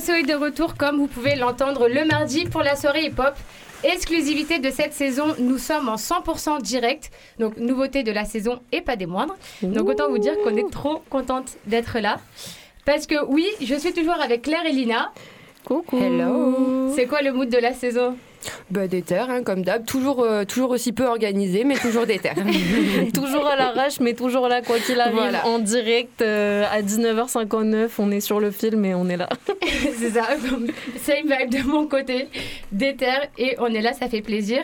le vaisseau est de retour comme vous pouvez l'entendre le mardi pour la soirée hip-hop. Exclusivité de cette saison, nous sommes en 100% direct, donc nouveauté de la saison et pas des moindres. Donc autant vous dire qu'on est trop contente d'être là. Parce que oui, je suis toujours avec Claire et Lina. Coucou. Hello. C'est quoi le mood de la saison? Bah, des terres, hein, comme d'hab. Toujours, euh, toujours aussi peu organisé, mais toujours des terres. toujours à l'arrache, mais toujours là, quoi qu'il arrive, Voilà. en direct euh, à 19h59. On est sur le film et on est là. C'est ça, same vibe de mon côté, déter et on est là, ça fait plaisir.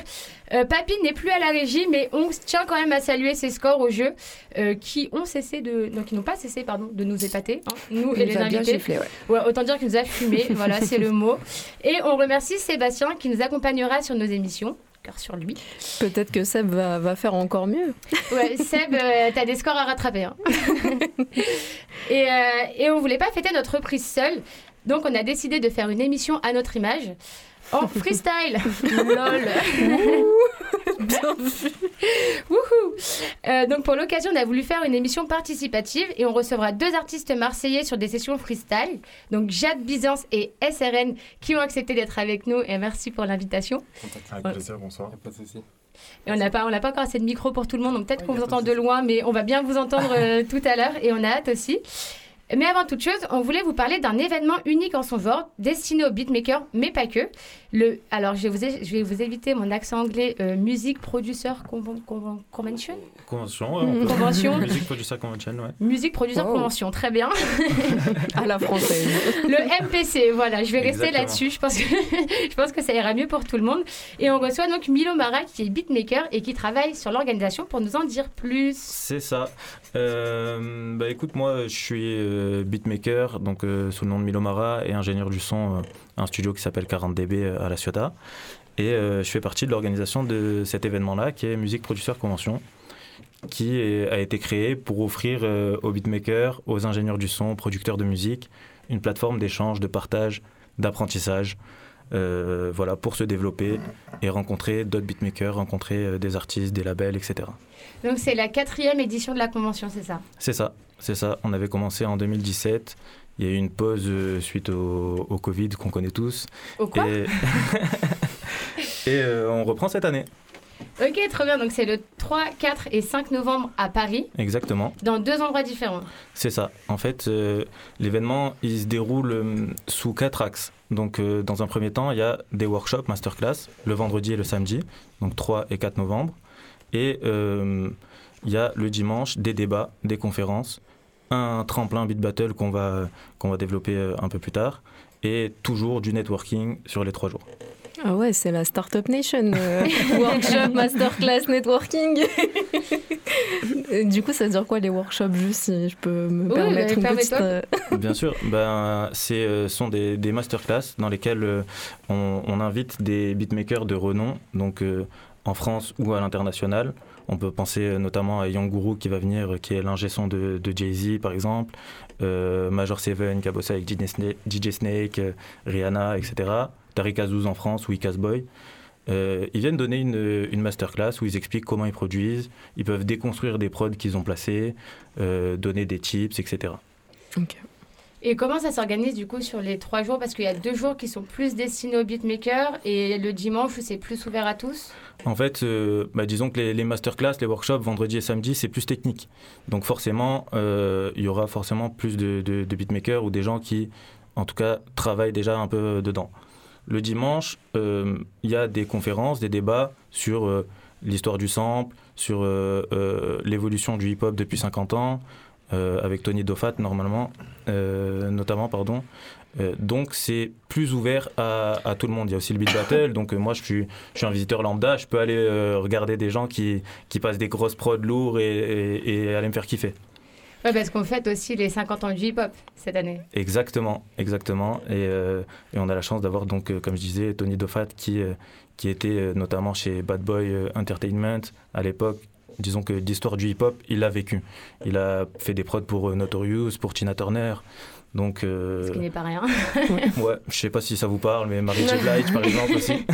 Euh, Papy n'est plus à la régie, mais on tient quand même à saluer ses scores au jeu euh, qui ont cessé de, non, qui n'ont pas cessé, pardon, de nous épater, hein, nous et Il les nous invités. giflé, ouais. Ouais, autant dire qu'il nous a fumé, voilà, c'est le mot. Et on remercie Sébastien qui nous accompagnera sur nos émissions, car sur lui. Peut-être que Seb va, va faire encore mieux. Ouais, Seb, euh, t'as des scores à rattraper. hein. et, euh, et on voulait pas fêter notre reprise seule, donc on a décidé de faire une émission à notre image. En freestyle Lol Bien vu. Wouhou Euh, Donc pour l'occasion, on a voulu faire une émission participative et on recevra deux artistes marseillais sur des sessions freestyle. Donc Jade Byzance et SRN qui ont accepté d'être avec nous et merci pour l'invitation. Avec plaisir, bonsoir. Pas de souci. Et on n'a pas, on n'a pas encore assez de micro pour tout le monde, donc peut-être qu'on vous entend de loin, mais on va bien vous entendre euh, tout à l'heure et on a hâte aussi. Mais avant toute chose, on voulait vous parler d'un événement unique en son genre, destiné aux beatmakers, mais pas que. Le, alors, je vais vous, é- je vais vous éviter mon accent anglais, euh, Music Producer Conven- Conven- Convention? Convention, ouais, peut- Convention. Music Producer Convention, ouais. Music Producer Wow. Convention, très bien. À la française. Le MPC, voilà, je vais rester là-dessus. Je pense, que, je pense que ça ira mieux pour tout le monde. Et on reçoit donc Milo Mara, qui est beatmaker et qui travaille sur l'organisation pour nous en dire plus. C'est ça. Euh, bah écoute, moi je suis euh, beatmaker, donc euh, sous le nom de Milomara, et ingénieur du son, euh, un studio qui s'appelle 40dB euh, à La Ciotat. Et euh, je fais partie de l'organisation de cet événement-là, qui est Musique Producer Convention, qui est- a été créé pour offrir euh, aux beatmakers, aux ingénieurs du son, aux producteurs de musique, une plateforme d'échange, de partage, d'apprentissage. euh, voilà, pour se développer et rencontrer d'autres beatmakers, rencontrer des artistes, des labels, etc. Donc c'est la quatrième édition de la convention, c'est ça? C'est ça, c'est ça. On avait commencé en 2017. Il y a eu une pause euh, suite au, au Covid qu'on connaît tous. Au quoi et et, euh, on reprend cette année. Ok, très bien. Donc c'est le 3, 4 et 5 novembre à Paris, Exactement, dans deux endroits différents. c'est ça. En fait, euh, l'événement, il se déroule euh, sous quatre axes. Donc, euh, dans un premier temps, il y a des workshops, masterclass, le vendredi et le samedi, donc 3 et 4 novembre. Et il y a le dimanche des débats, des conférences, un tremplin beat battle qu'on va, qu'on va développer euh, un peu plus tard, et toujours du networking sur les trois jours. Ah ouais, c'est la Startup Nation. euh, workshop, masterclass, networking. Et du coup, ça veut dire quoi les workshops, juste si je peux me Oui, permettre une petite. euh, Bien sûr, ben, c'est, euh, sont des, des masterclass dans lesquelles euh, on, on invite des beatmakers de renom, donc euh, en France ou à l'international. On peut penser euh, notamment à Young Guru qui va venir, euh, qui est l'ingé son de, Jay-Z par exemple, euh, Major Seven qui a bossé avec DJ Snake, Rihanna, etc. Tariq Azouz en France ou Boy. Ils viennent donner une, une masterclass où ils expliquent comment ils produisent, ils peuvent déconstruire des prods qu'ils ont placés, donner des tips, etc. Et comment ça s'organise du coup sur les trois jours? Parce qu'il y a deux jours qui sont plus destinés aux beatmakers et le dimanche c'est plus ouvert à tous? En fait, euh, bah, disons que les, les masterclass, les workshops, vendredi et samedi, c'est plus technique. Donc forcément, euh, il y aura forcément plus de, beatmakers ou des gens qui, en tout cas, travaillent déjà un peu dedans. Le dimanche, euh, il y a des conférences, des débats sur euh, l'histoire du sample, sur euh, euh, l'évolution du hip-hop depuis 50 ans, euh, avec Tony Dofat normalement, euh, notamment, pardon. Euh, donc c'est plus ouvert à, à tout le monde. Il y a aussi le beat battle. Donc moi je suis, je suis un visiteur lambda. Je peux aller regarder des gens qui, qui passent des grosses prods lourds et, et, et aller me faire kiffer. Ouais, parce qu'on fête aussi les 50 ans du hip-hop cette année. Exactement, exactement. Et, euh, et on a la chance d'avoir donc, euh, comme je disais, Tony Dofat qui, euh, qui était notamment chez Bad Boy Entertainment à l'époque, disons que l'histoire du hip-hop, il l'a vécu. Il a fait des prods pour euh, Notorious, pour Tina Turner. Donc, euh, Ce qui n'est pas rien. ouais, je sais pas si ça vous parle, mais Mary J. Blige, par exemple, aussi.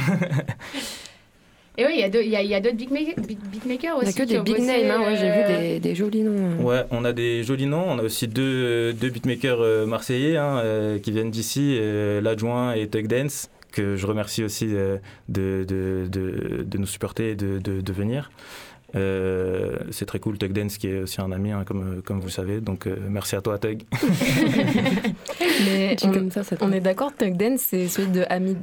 Et oui, il y a deux- il y a, il y a d'autres beatmakers, beat- beatmakers On aussi. a que qui des big names, hein, ouais, j'ai vu euh, des, des jolis noms. euh. Ouais, on a des jolis noms. On a aussi deux, deux beatmakers marseillais hein, qui viennent d'ici, l'adjoint et Tug Dance, que je remercie aussi de, de, de, de nous supporter et de, de, de venir. Euh, c'est très cool, Tug Dance, qui est aussi un ami, hein, comme, comme vous le savez. Donc, euh, merci à toi, Tug. Mais on, comme ça, ça te- on est d'accord, Tug Dance, c'est celui de Amin,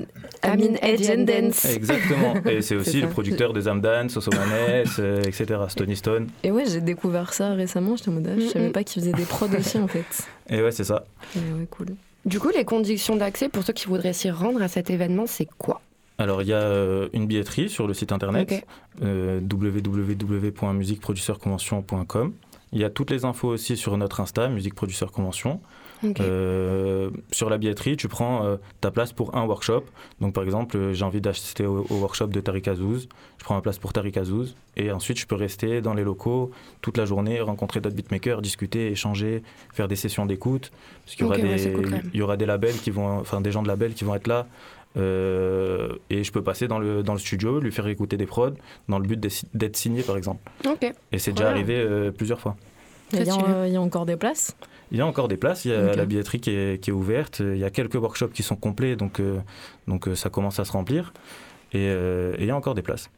Amin Edge and Dance. Exactement. Et c'est aussi le producteur de Zamdan, Sosomanes, euh, etc. Stony Stone. Et ouais, j'ai découvert ça récemment. J'étais en mode, ah, je Mm, savais mm. pas qu'il faisait des prods aussi en fait. Et ouais, c'est ça. Mais ouais, cool. Du coup, les conditions d'accès pour ceux qui voudraient s'y rendre à cet événement, c'est quoi? Alors, il y a euh, une billetterie sur le site internet Ok. euh, www.musiqueproduceurconvention.com. Il y a toutes les infos aussi sur notre Insta, Musique Produceur Convention. Euh, sur la billetterie, tu prends ta place pour un workshop. Donc, par exemple, j'ai envie d'assister au, au workshop de Tariq Azouz. Je prends ma place pour Tariq Azouz. Et ensuite, je peux rester dans les locaux toute la journée, rencontrer d'autres beatmakers, discuter, échanger, faire des sessions d'écoute. Parce qu'il y, aura des- cool il y aura des labels qui vont, enfin, des gens de labels qui vont être là. Euh, et je peux passer dans le, dans le studio, lui faire écouter des prods, dans le but d'être signé, par exemple. Ok. Et c'est déjà arrivé euh, plusieurs fois. Il y, a, stylé. euh, il y a encore des places? Il y a encore des places, il y a la billetterie qui est, qui est ouverte, il y a quelques workshops qui sont complets, donc, euh, donc euh, ça commence à se remplir. Et, euh, et il y a encore des places.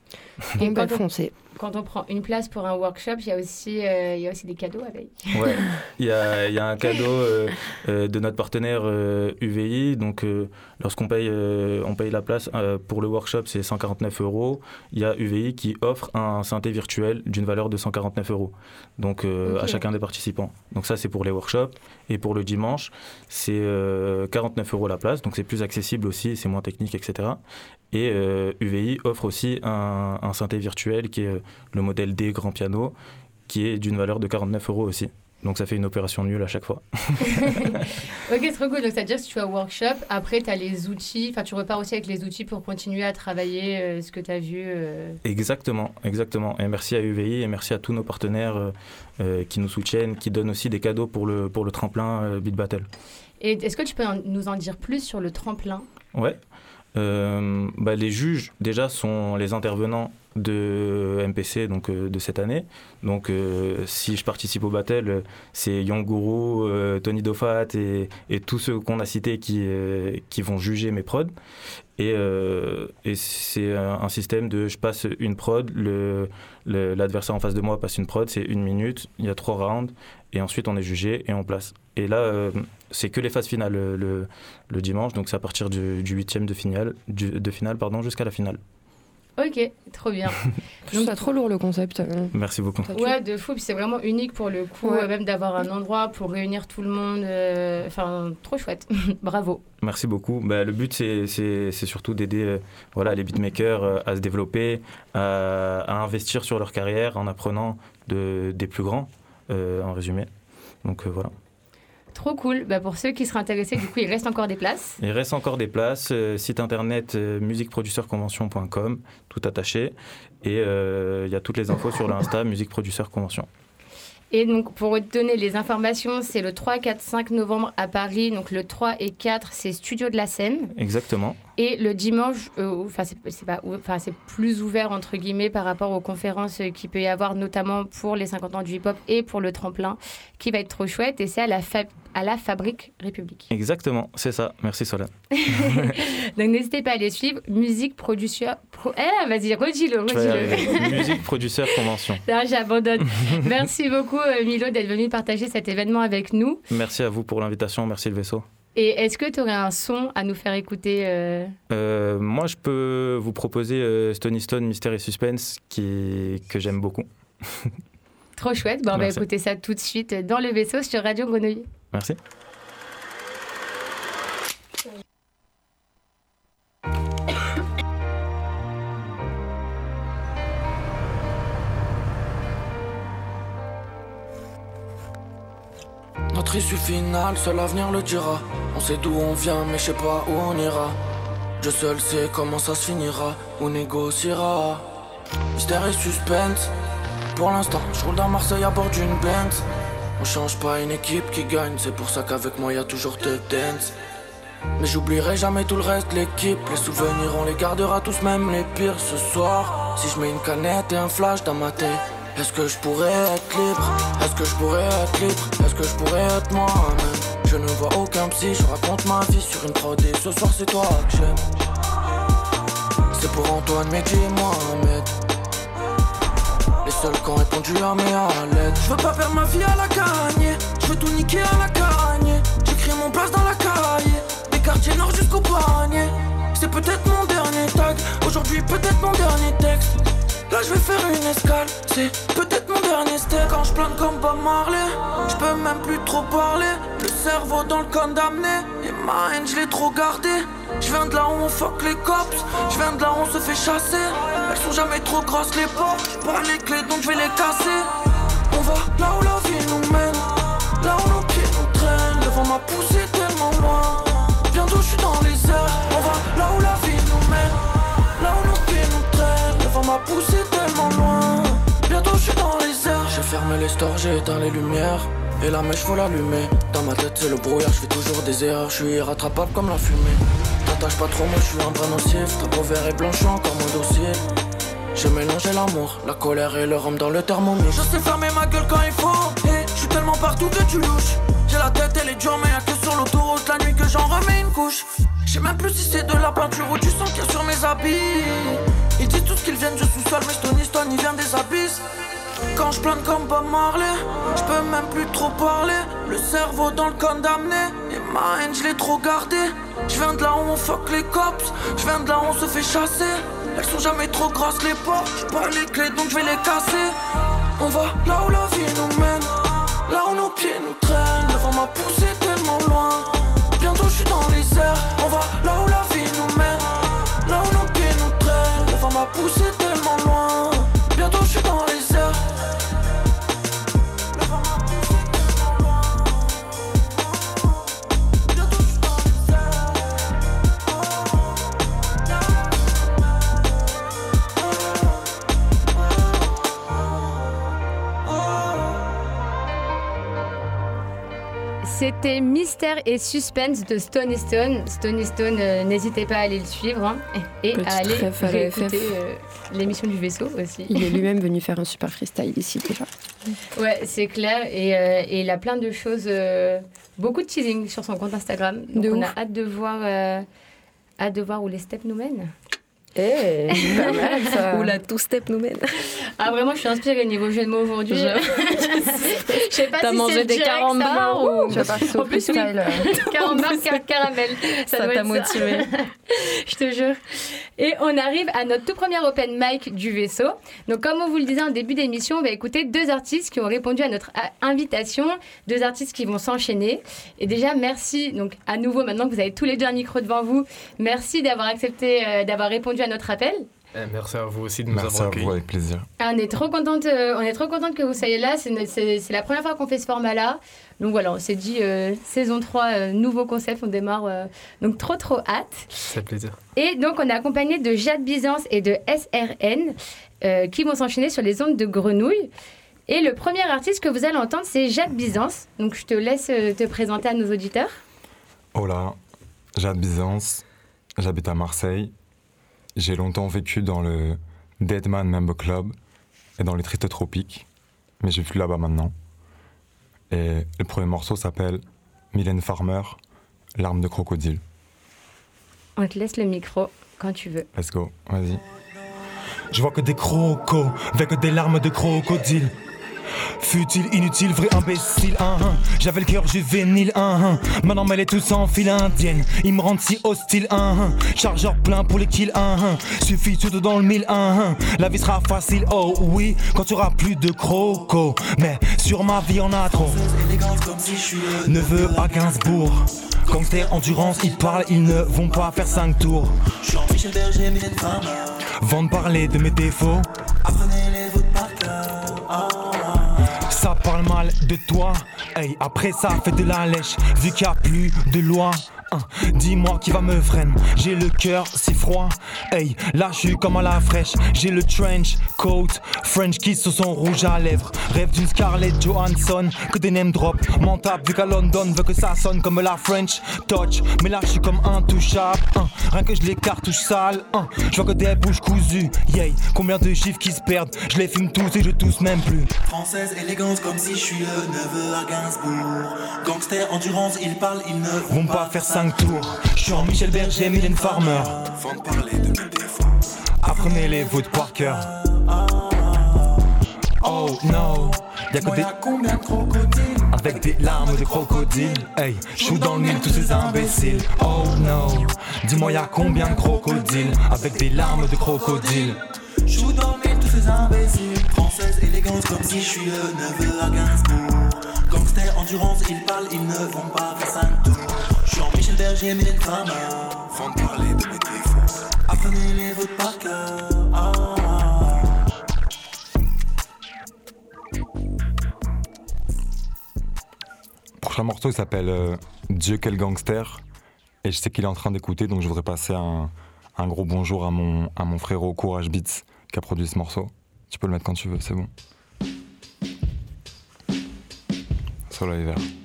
Et bah, on- foncez. Quand on prend une place pour un workshop, il y a aussi, euh, il y a aussi des cadeaux avec. Ouais, il y a, il y a un cadeau euh, euh, de notre partenaire UVI. Donc, lorsqu'on paye, on paye la place pour le workshop, c'est 149 euros. Il y a UVI qui offre un synthé virtuel d'une valeur de 149 euros. Donc, à chacun des participants. Donc, ça, c'est pour les workshops. Et pour le dimanche, c'est euh, 49 euros la place. Donc, c'est plus accessible aussi, c'est moins technique, etc. Et UVI offre aussi un, un synthé virtuel qui est le modèle D Grand Piano, qui est d'une valeur de 49 euros aussi. Donc ça fait une opération nulle à chaque fois. Ok, trop cool. Donc, c'est-à-dire que si tu vas au workshop, après, tu as les outils, enfin, tu repars aussi avec les outils pour continuer à travailler euh, ce que tu as vu. euh. Exactement, exactement. Et merci à UVI et merci à tous nos partenaires euh, qui nous soutiennent, qui donnent aussi des cadeaux pour le, pour le tremplin Beat Battle. Et est-ce que tu peux en- nous en dire plus sur le tremplin? Ouais. Euh, bah, les juges, déjà, sont les intervenants de MPC donc, euh, de cette année. Donc, euh, si je participe au battle, c'est euh, Tony Dofat et, et tous ceux qu'on a cités qui, qui vont juger mes prods. Et, et c'est un système de je passe une prod, le- le- l'adversaire en face de moi passe une prod, c'est une minute, il y a trois rounds, et ensuite on est jugé et on place. Et là, c'est que les phases finales le, le- le dimanche, donc c'est à partir du, du huitième de finale, du- de finale pardon, jusqu'à la finale. Ok, trop bien. Je trouve ça trop lourd le concept. euh. Merci beaucoup. Ouais, de fou. Puis c'est vraiment unique pour le coup, Ouais. même d'avoir un endroit pour réunir tout le monde. euh, Enfin, trop chouette. Bravo. Merci beaucoup. Bah, le but, c'est- c'est c'est surtout d'aider euh, voilà, les beatmakers euh, à se développer, à, à investir sur leur carrière en apprenant de, des plus grands, euh, en résumé. Donc euh, voilà. Trop cool. Bah, pour ceux qui seraient intéressés, du coup, il reste encore des places. Il reste encore des places. euh, site internet euh, musiqueproduceurconvention.com, tout attaché. Et euh, il y a toutes les infos sur l'Insta Musique Produceur Convention. Et donc, pour donner les informations, c'est le 3, 4, 5 novembre à Paris. Donc, le 3 et 4, c'est Studio de la Seine. Exactement. Et le dimanche, euh, enfin, c'est c'est pas, ou- enfin, c'est plus ouvert, entre guillemets, par rapport aux conférences qu'il peut y avoir, notamment pour les 50 ans du hip-hop et pour le tremplin, qui va être trop chouette. Et c'est à la, à la Fabrique République. Exactement, c'est ça. Merci Solène. Donc, n'hésitez pas à les suivre. Musique, producteur. Pro... Eh, vas-y, redis-le. Musique Produceur Convention. J'abandonne. Merci beaucoup, euh, Milo, d'être venu partager cet événement avec nous. Merci à vous pour l'invitation. Merci le vaisseau. Et est-ce que tu aurais un son à nous faire écouter euh, Euh, moi, je peux vous proposer euh, Stony Stone, Mystère et Suspense, qui, que j'aime beaucoup. Trop chouette. Bon, on va écouter ça tout de suite dans le vaisseau sur Radio Grenouille. Merci. Notre issue finale, seul l'avenir le dira. On sait d'où on vient, mais je sais pas où on ira. Je seul sais comment ça se finira, ou négociera. Mystère et suspense, pour l'instant, je roule dans Marseille à bord d'une Benz. On change pas une équipe qui gagne, c'est pour ça qu'avec moi y a toujours de dance. Mais j'oublierai jamais tout le reste, l'équipe. Les souvenirs, on les gardera tous, même les pires ce soir. Si je mets une canette et un flash dans ma tête, est-ce que je pourrais être libre? Est-ce que je pourrais être libre? Est-ce que je pourrais être moi-même? Je ne vois aucun psy, je raconte ma vie sur une prod et ce soir c'est toi que j'aime. C'est pour Antoine, et Mohamed. Seuls qui ont répondu à mes lettres. Je veux pas faire ma vie à la gagne. Je veux tout niquer à la gagne. J'écris mon place dans la caille. Des quartiers nord jusqu'au panier. C'est peut-être mon dernier tag. Aujourd'hui, peut-être mon dernier texte. Là je vais faire une escale, c'est peut-être mon dernier step. Quand je plane comme Bob Marley, je peux même plus trop parler. Le cerveau dans le condamné, et ma haine je l'ai trop gardé Je viens de là où on fuck les cops, je viens de là où on se fait chasser. Elles sont jamais trop grosses les portes, pas les clés donc je vais les casser. On va là où la vie nous mène, là où nos pieds nous traînent. Le vent m'a poussé tellement loin, bientôt je suis dans les airs m'a poussé tellement loin, bientôt je suis dans les airs. J'ai fermé les stores, j'ai éteint les lumières. Et la mèche faut l'allumer. Dans ma tête c'est le brouillard, je fais toujours des erreurs. Je suis irrattrapable comme la fumée. T'attaches pas trop moi je suis un vrai nocif. Ta peau vert et blanche, encore mon dossier J'ai mélangé l'amour, la colère et le rhum dans le thermomètre Je sais fermer ma gueule quand il faut. Et je suis tellement partout que tu louches. J'ai la tête elle est dure mais y'a que sur l'autoroute. La nuit que j'en remets une couche Je sais même plus si c'est de la peinture ou du sang qu'il y a sur mes habits Ils disent tous qu'ils viennent du sous-sol Mais Stony Stone il vient des abysses quand je plane comme Bob Marley, je peux même plus trop parler. Le cerveau dans le condamné, et ma haine je l'ai trop gardé. Je viens de là où on fuck les cops, je viens de là où on se fait chasser. Elles sont jamais trop grosses les portes, pas les clés donc je vais les casser. On va là où la vie nous mène, là où nos pieds nous traînent. Le vent m'a poussé tellement loin, traînent. C'était Mystère et Suspense de Stone Stone. Stone Stone, euh, n'hésitez pas à aller le suivre hein, et à aller FF. euh, l'émission du vaisseau aussi. Il est lui-même venu faire un super freestyle ici déjà. Ouais, c'est clair. Et, euh, et il a plein de choses, beaucoup de teasing sur son compte Instagram. Donc De on ouf. a hâte de voir, hâte de voir où les steps nous mènent. Eh, pas mal ça. Où la two-step nous mène. Ah vraiment, je suis inspirée niveau jeu de mots aujourd'hui. Je- Je sais pas T'as si mangé c'est des direct, ça carambars ou- Tu vas au En plus, oui. freestyle. euh. Carambar, car- caramel. Ça doit t'a être motivé. Je te jure. Et on arrive à notre tout premier open mic du vaisseau. Donc, comme on vous le disait en début d'émission, on va écouter deux artistes qui ont répondu à notre invitation. Deux artistes qui vont s'enchaîner. Et déjà, merci. Donc, à nouveau, maintenant que vous avez tous les deux un micro devant vous, merci d'avoir accepté, euh, d'avoir répondu à notre appel. Eh, merci à vous aussi de nous Merci avoir à accueillis. vous, avec plaisir. Ah, on est trop contente, euh, on est trop contente que vous soyez là. C'est notre- C'est c'est la première fois qu'on fait ce format-là. Donc voilà, on s'est dit euh, saison 3, euh, nouveau concept, on démarre. euh, donc trop trop hâte. Ça fait plaisir. Et donc, on est accompagné de Jade Byzance et de SRN euh, qui vont s'enchaîner sur les ondes de grenouille. Et le premier artiste que vous allez entendre, c'est Jade Byzance. Donc, je te laisse te présenter à nos auditeurs. Hola, Jade Byzance, j'habite à Marseille. J'ai longtemps vécu dans le Deadman Member Club et dans les Tristes Tropiques, mais je vis plus là-bas maintenant. Et le premier morceau s'appelle Mylène Farmer, L'arme de crocodile. On te laisse le micro quand tu veux. Let's go, vas-y. Je vois que des crocos avec des larmes de crocodile. Futile, inutile, vrai imbécile, hein, hein. J'avais le cœur juvénile, hein, hein. Maintenant, elle est tous en file indienne. Ils me rendent si hostile. Chargeur plein pour les kills. Suffit tout dans le mille. La vie sera facile, oh oui, quand tu auras plus de crocos. Mais sur ma vie, on a trop. Neveu à Gainsbourg. Gangster endurance, ils parlent, ils ne vont pas faire 5 tours. Vont parler de mes défauts. De toi, hey, après ça fait de la lèche, vu qu'il n'y a plus de loi. Hein. Dis-moi qui va me freiner. J'ai le cœur si froid. Hey, là je suis comme à la fraîche. J'ai le trench coat, French kiss sur son rouge à lèvres. Rêve d'une Scarlett Johansson, que des name drop. Mon tape vu qu'à London veut que ça sonne comme la French touch. Mais là je suis comme intouchable. hein. Rien que je les cartouches sales. hein. Je vois que des bouches cousues. Yeah, combien de chiffres qui se perdent? Je les fume tous et je tousse même plus. Française élégance comme si je suis le neveu à Gainsbourg. Gangster endurance, ils parlent, ils ne Vont pas faire 5 tours. Je suis en Michel Berger, Mylène Farmer. De parler de mes défauts. Apprenez-les vous par cœur. Oh no, y'a combien de crocodiles? Avec des larmes de crocodile. Hey, joue dans le mille tous ces imbéciles. Oh no, dis-moi y'a combien de crocodiles? Avec des larmes de crocodile. Joue dans le mille, tous ces imbéciles. Française élégance comme si je suis le neveu à Gainsbourg. Gangster endurance, ils parlent, ils ne vont pas faire 5 tours. De parler de mes défauts. Apprenez-les votre par cœur. Ah. Prochain morceau il s'appelle euh, Dieu quel gangster. Et je sais qu'il est en train d'écouter, donc je voudrais passer un, un gros bonjour à mon, à mon frérot Courage Beats qui a produit ce morceau. Tu peux le mettre quand tu veux, c'est bon. Soleil vert.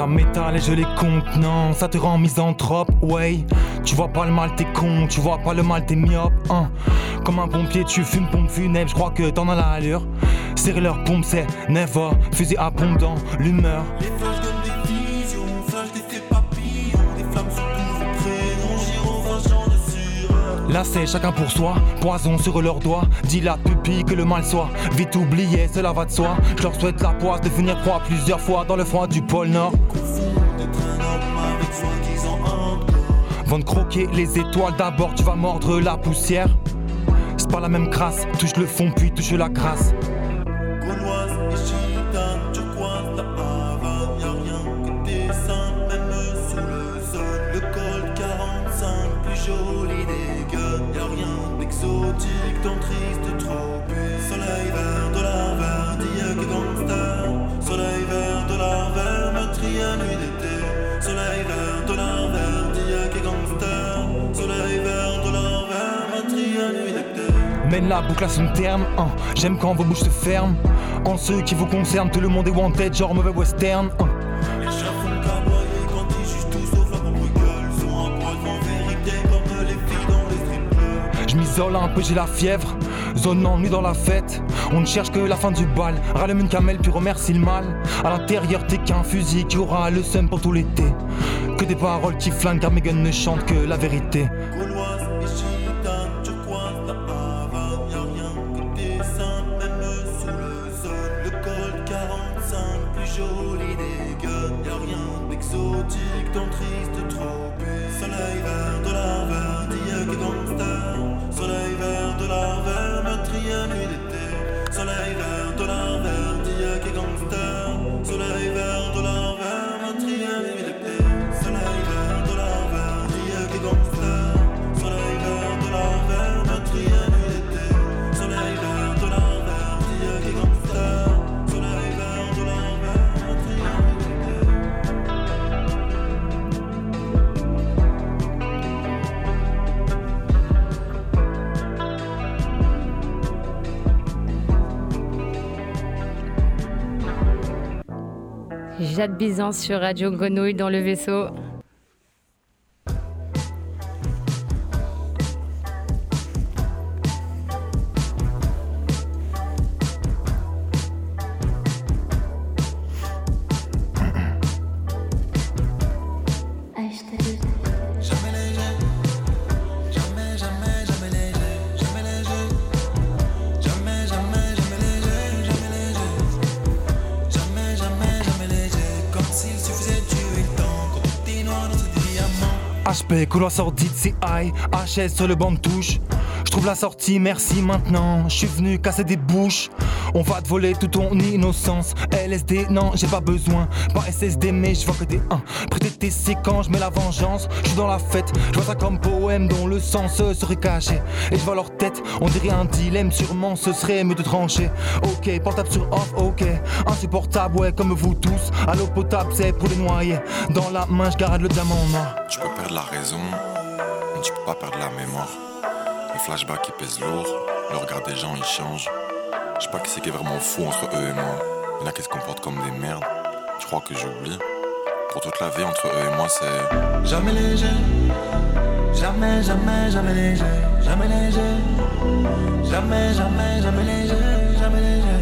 Un métal et je les contenant, ça te rend misanthrope, ouais. Tu vois pas le mal, t'es con, tu vois pas le mal, t'es myope, hein. Comme un pompier, tu fumes pompe funèbre, je crois que t'en as l'allure. Serrer leur pompe, c'est never, fusil dans l'humeur. C'est chacun pour soi, poison sur leurs doigts, dis la pupille que le mal soit, vite oublié, cela va de soi, je leur souhaite la poisse de venir croire plusieurs fois dans le froid du pôle Nord. Vont croquer les étoiles, d'abord tu vas mordre la poussière. C'est pas la même crasse, touche le fond puis touche la grâce. La boucle à son terme, hein. j'aime quand vos bouches se ferment. En ce qui vous concerne, tout le monde est wanted, genre mauvais western. hein. Je m'isole un peu, j'ai la fièvre. Zone ennui dans la fête. On ne cherche que la fin du bal. Rallume une camel puis remercie le mal. À l'intérieur, t'es qu'un fusil qui aura le seum pour tout l'été. Que des paroles qui flinguent car mes guns ne chantent que la vérité. Jade Byzance sur Radio Grenouille dans le vaisseau. HP, couloir sordide, c'est high. HS sur le banc de touche. Je trouve la sortie, merci maintenant. Je suis venu casser des bouches. On va te voler toute ton innocence. LSD, non, j'ai pas besoin. Pas SSD, mais je vois que t'es un. Prêter tes séquences, je mets la vengeance. Je suis dans la fête, je vois ça comme poème dont le sens serait caché. Et je vois leur tête, on dirait un dilemme, sûrement ce serait mieux de trancher. Ok, portable sur off, ok. Insupportable, ouais, comme vous tous. À l'eau potable, c'est pour les noyer. Dans la main, je garde le diamant noir. Tu peux perdre la raison, mais tu peux pas perdre la mémoire. Les flashbacks qui pèsent lourd, le regard des gens il change. Je sais pas qui c'est qui est vraiment fou entre eux et moi. Il y en a qui se comportent comme des merdes. Tu crois que j'oublie Pour toute la vie entre eux et moi c'est. Jamais léger, jamais, jamais, jamais léger, jamais léger, jamais, jamais, jamais léger, jamais léger,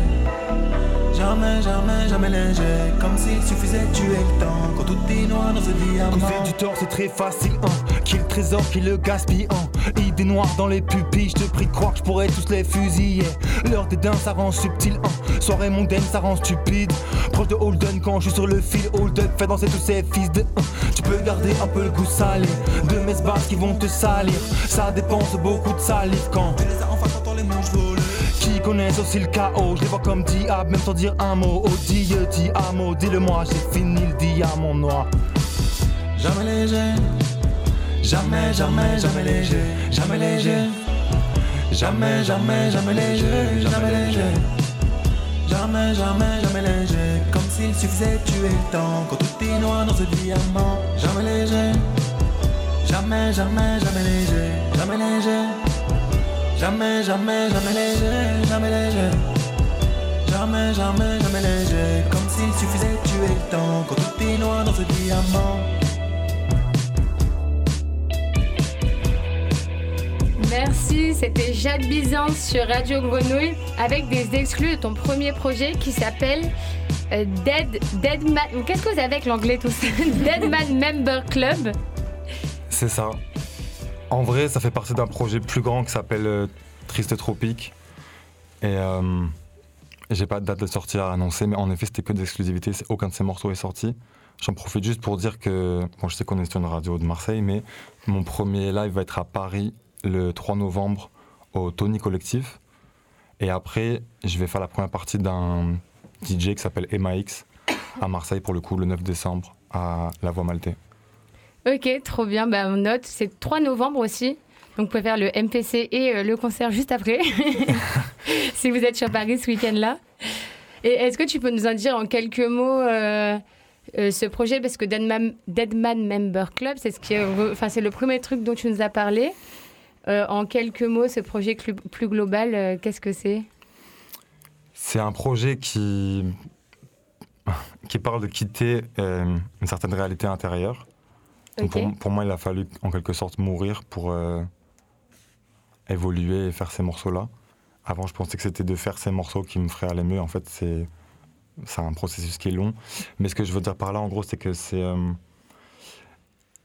jamais, jamais, jamais léger, comme s'il suffisait de tuer le temps quand tout est noir dans ce diamant. Causer du tort, c'est très facile, hein. Qui le trésor, qui le gaspille, hein. Idées noires dans les pupilles, je te prie de croire que je pourrais tous les fusiller. L'heure dédain, ça rend subtil, hein. Soirée mondaine, ça rend stupide. Proche de Holden, quand je suis sur le fil, hold up, fais danser tous ces fils de. Tu peux garder un peu le goût salé de mes basses qui vont te salir. Ça dépense beaucoup de salive quand. Les as quand les volent. Qui connaissent aussi le chaos, je vois comme diable, même sans dire un mot. Oh dis un mot, dis-le-moi, j'ai fini le diamant noir. Jamais léger, jamais, jamais, jamais léger, jamais léger, jamais, jamais, jamais léger, jamais léger, jamais, jamais, jamais léger, comme s'il suffisait tuer le temps quand tout est noir dans ce diamant. Jamais léger, jamais, jamais, jamais léger, jamais léger, jamais, jamais, jamais léger, jamais léger. Jamais, jamais, jamais léger Comme s'il suffisait tuer le temps Quand tout est noir dans ce diamant Merci, c'était Jade Byzance sur Radio Grenouille avec des exclus de ton premier projet qui s'appelle euh, Dead, Dead Man. Qu'est-ce que vous avez avec l'anglais tout ça? Dead Man Member Club. C'est ça. En vrai, ça fait partie d'un projet plus grand qui s'appelle euh, Triste Tropique. Et euh, j'ai pas de date de sortie à annoncer, mais en effet, c'était que d'exclusivité. Aucun de ces morceaux est sorti. J'en profite juste pour dire que, bon, je sais qu'on est sur une radio de Marseille, mais mon premier live va être à Paris le 3 novembre au Tony Collectif. Et après, je vais faire la première partie d'un DJ qui s'appelle MAX à Marseille pour le coup le 9 décembre à La Voix Maltais. Ok, trop bien. Bah, on note, c'est 3 novembre aussi. Donc vous pouvez faire le MPC et euh, le concert juste après, si vous êtes sur Paris ce week-end-là. Et est-ce que tu peux nous en dire en quelques mots euh, euh, ce projet? Parce que Deadman, Deadman Member Club, c'est ce qui enfin, c'est le premier truc dont tu nous as parlé. Euh, en quelques mots, ce projet plus global, euh, qu'est-ce que c'est? C'est un projet qui, qui parle de quitter euh, une certaine réalité intérieure. Pour, pour moi, il a fallu en quelque sorte mourir pour euh, évoluer et faire ces morceaux-là. Avant, je pensais que c'était de faire ces morceaux qui me feraient aller mieux. En fait, c'est c'est un processus qui est long. Mais ce que je veux dire par là, en gros, c'est que c'est... euh,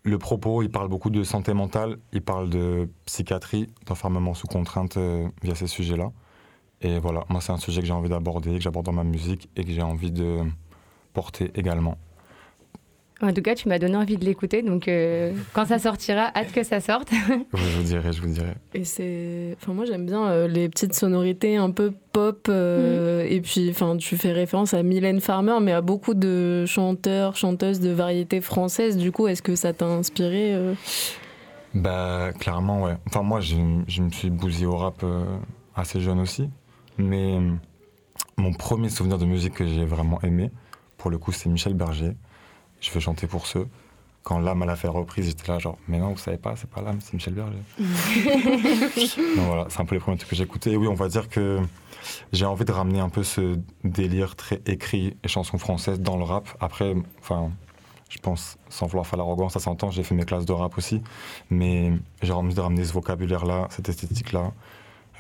le propos, il parle beaucoup de santé mentale, il parle de psychiatrie, d'enfermement sous contrainte euh, via ces sujets-là. Et voilà, moi, c'est un sujet que j'ai envie d'aborder, que j'aborde dans ma musique et que j'ai envie de porter également. En tout cas, tu m'as donné envie de l'écouter. Donc euh, quand ça sortira, hâte que ça sorte. Je vous dirai, je vous dirai. Et c'est. Enfin, moi, j'aime bien euh, les petites sonorités un peu pop. euh, Et puis, enfin, tu fais référence à Mylène Farmer, mais à beaucoup de chanteurs, chanteuses de variété française. Du coup, est-ce que ça t'a inspiré euh? Bah, clairement, ouais. Enfin, moi, je, je me suis bousillé au rap euh, assez jeune aussi. Mais mon premier souvenir de musique que j'ai vraiment aimé, pour le coup, c'est Michel Berger. Je veux chanter pour ceux. Quand l'âme a la fait reprise, j'étais là, genre, mais non, vous savez pas, c'est pas l'âme, c'est Michel Berger. Donc voilà, c'est un peu les premiers trucs que j'ai écoutés. Et oui, on va dire que j'ai envie de ramener un peu ce délire très écrit et chansons françaises dans le rap. Après, enfin, je pense, sans vouloir faire l'arrogance, ça s'entend, j'ai fait mes classes de rap aussi. Mais j'ai envie de ramener ce vocabulaire-là, cette esthétique-là.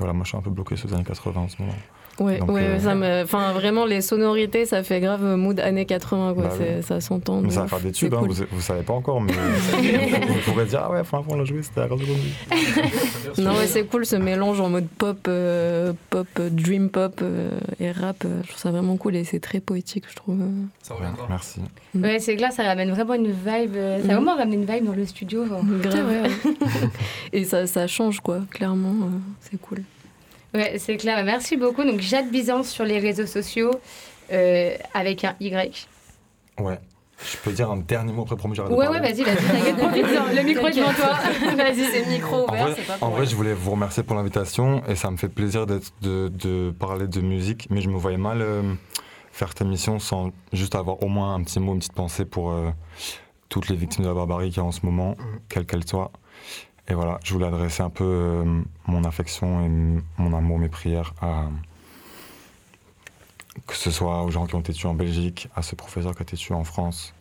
Voilà, moi je suis un peu bloqué sur les années 80 en ce moment. Ouais, Donc, ouais, euh, ça me, enfin vraiment les sonorités, ça fait grave mood années 80 quoi. Bah oui. Ça s'entend. Mais de ça va faire des tubes, hein, cool. vous, vous savez pas encore, mais vous pourrez dire Ah ouais, enfin, avant on l'a joué, c'était à Radio Grenouille. Non, ouais, c'est cool ce mélange en mode pop, euh, pop, euh, dream pop euh, et rap. euh, je trouve ça vraiment cool et c'est très poétique, je trouve. Ça reviendra. Merci. Ouais, c'est clair, ça ramène vraiment une vibe. euh, Ça a Mhm. vraiment ramené une vibe dans le studio. genre. Grave. Ouais, et ça, ça change quoi, clairement. euh, c'est cool. Ouais, c'est clair. Merci beaucoup. Donc, Jade Byzance sur les réseaux sociaux euh, avec un Y. Ouais. Je peux dire un dernier mot après promis, j'arrête Ouais, ouais, vas-y, vas-y, t'inquiète. Le micro est devant toi. Vas-y, c'est le micro En vrai, en vrai, je voulais vous remercier pour l'invitation et ça me fait plaisir d'être, de, de parler de musique, mais je me voyais mal euh, faire cette émission sans juste avoir au moins un petit mot, une petite pensée pour euh, toutes les victimes de la barbarie qu'il y a en ce moment, quelles qu'elles soient. Et voilà, je voulais adresser un peu euh, mon affection et mon amour, mes prières à que ce soit aux gens qui ont été tués en Belgique, à ce professeur qui a été tué en France,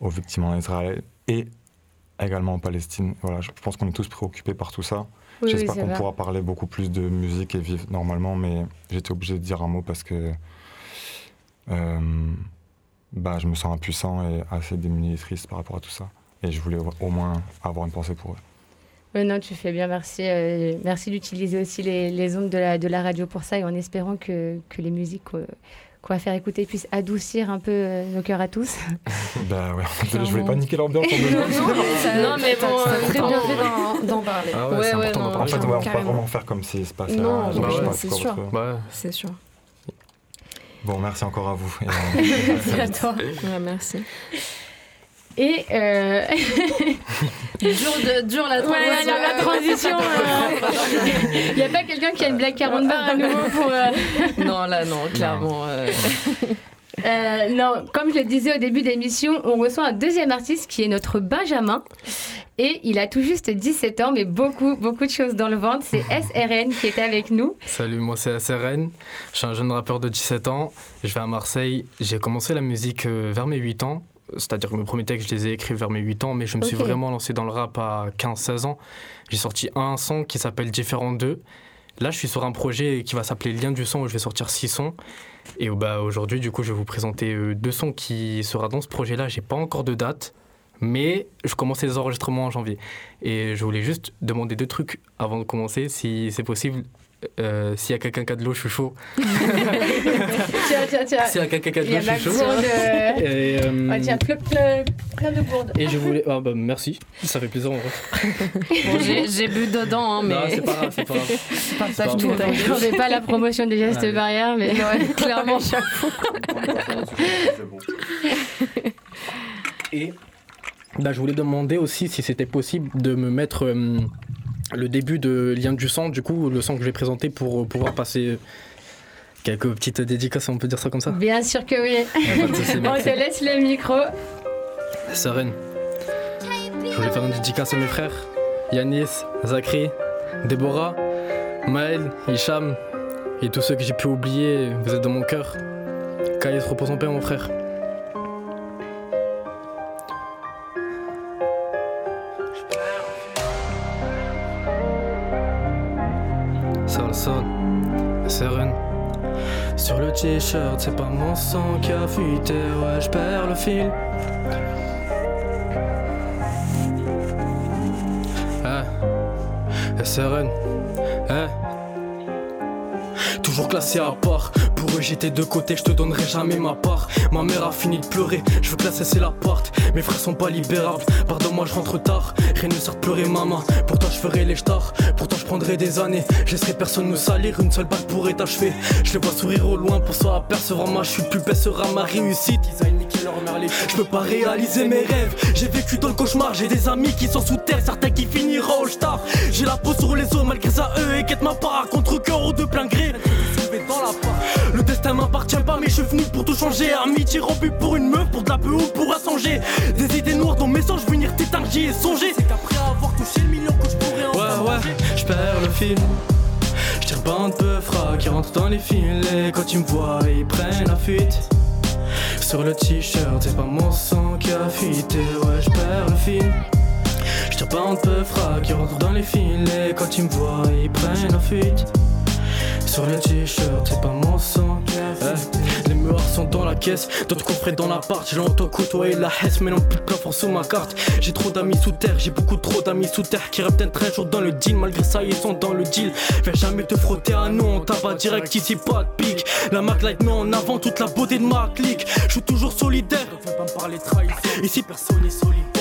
aux victimes en Israël et également en Palestine. Voilà, je pense qu'on est tous préoccupés par tout ça. Oui, J'espère oui, qu'on pourra parler beaucoup plus de musique et vivre normalement, mais j'étais obligé de dire un mot parce que euh, bah, je me sens impuissant et assez démuni et triste par rapport à tout ça. Et je voulais au moins avoir une pensée pour eux. Non, tu fais bien, merci. euh, merci d'utiliser aussi les, les ondes de la, de la radio pour ça et en espérant que, que les musiques euh, qu'on va faire écouter puissent adoucir un peu euh, nos cœurs à tous. bah ouais, je voulais pas niquer l'ambiance. en deux. Non, mais bon, très bien fait d'en- parler. Ah ouais, Ouais, non, En fait, on peut pas vraiment faire comme s'il se passait Non, bah c'est sûr. C'est sûr. Bon, merci encore à vous. Et, euh, Merci à toi. Ouais, merci. Et euh... Dur, de, dur la Ouais, la, la- la transition. Il n'y a pas quelqu'un qui a une blague 40 barres à nouveau pour. euh, Non, là, non, clairement. euh, Euh, non, comme je le disais au début de l'émission, on reçoit un deuxième artiste qui est notre Benjamin. Et il a tout juste 17 ans, mais beaucoup, beaucoup de choses dans le ventre. C'est SRN qui est avec nous. Salut, moi c'est SRN. Je suis un jeune rappeur de 17 ans. Je vais à Marseille. J'ai commencé la musique euh, vers mes 8 ans. C'est-à-dire que mes premiers textes, je les ai écrits vers mes 8 ans, mais je me suis vraiment lancé dans le rap à 15-16 ans. J'ai sorti un son qui s'appelle Différent 2. Là, je suis sur un projet qui va s'appeler Lien du son où je vais sortir 6 sons. Et bah, aujourd'hui, du coup, je vais vous présenter euh, deux sons qui sera dans ce projet-là. J'ai pas encore de date, mais je commence les enregistrements en janvier. Et je voulais juste demander deux trucs avant de commencer, si c'est possible. Euh, S'il y a quelqu'un qui a de l'eau, je suis chaud. Tiens, tiens, tiens. S'il y a quelqu'un qui a de l'eau, je suis chaud. de. Et, euh, Ah, tiens, plein, de gourdes. et je voulais. Ah bah merci, ça fait plaisir en vrai. bon, j'ai- j'ai bu dedans, hein, mais. Non, c'est pas grave, c'est pas grave. Partage tout. On fait pas la promotion des gestes barrières, mais. Ouais, clairement, fois. Et bah, je voulais demander aussi si c'était possible de me mettre euh, le début de Lien du sang, du coup, le son que je vais présenter pour euh, pouvoir passer quelques petites dédicaces, on peut dire ça comme ça. Bien sûr que oui. On te laisse le micro. Sereine. Je voulais faire une dédicace à mes frères Yanis, Zachary, Déborah, Maël, Hicham et tous ceux que j'ai pu oublier. Vous êtes dans mon cœur. Caïs, repose en paix, mon frère. Sereine. Sur le t-shirt, c'est pas mon sang qui a fuité, ouais, je perds le fil. Eh, SRN, eh. Toujours classé à part, j'étais de côté, je te donnerai jamais ma part. Ma mère a fini de pleurer, je veux que la cesser l'appart. Mes frères sont pas libérables, pardonne-moi je rentre tard. Rien ne sert de pleurer maman, pour toi je ferai les stars. Pour toi je prendrai des années, je laisserai personne me salir, une seule balle pourrait t'achever. Je les vois sourire au loin pour s'en apercevoir ma chute, plus belle sera ma réussite. Je peux pas réaliser mes rêves, j'ai vécu dans le cauchemar, j'ai des amis qui sont sous terre, certains qui finiront au star. J'ai la peau sur les os malgré ça eux et quête ma part à contre cœur ou de plein gré. Dans la part. Le destin m'appartient pas mais je suis venu pour tout changer. Amitié rompue pour une meuf, pour de la peu ou pour un songer Des idées noires dont mes songes venir j'y ai songé C'est qu'après avoir touché le million que je pourrais en Ouais ouais, je perds le fil. Je tire bande peu fras qui rentrent dans les filets. Quand ils me voient ils prennent la fuite. Sur le t-shirt c'est pas mon sang qui a fuité. Ouais je perds le fil. Je tire bande peu fras qui rentrent dans les filets. Quand ils me voient ils prennent la fuite Sur le t-shirt, c'est pas mon sang. Eh, Les murs sont dans la caisse, d'autres coffrets dans l'appart. J'ai longtemps côtoyé la hesse, mais non plus de plafond sous ma carte. J'ai trop d'amis sous terre, j'ai beaucoup trop d'amis sous terre qui rêvent d'être un jour dans le deal. Malgré ça, ils sont dans le deal. Viens jamais te frotter à nous, on tabac direct ici, pas de pique. La Mac Light met en avant toute la beauté de ma clique. Je suis toujours solidaire. pas me parler trahison. Ici, personne n'est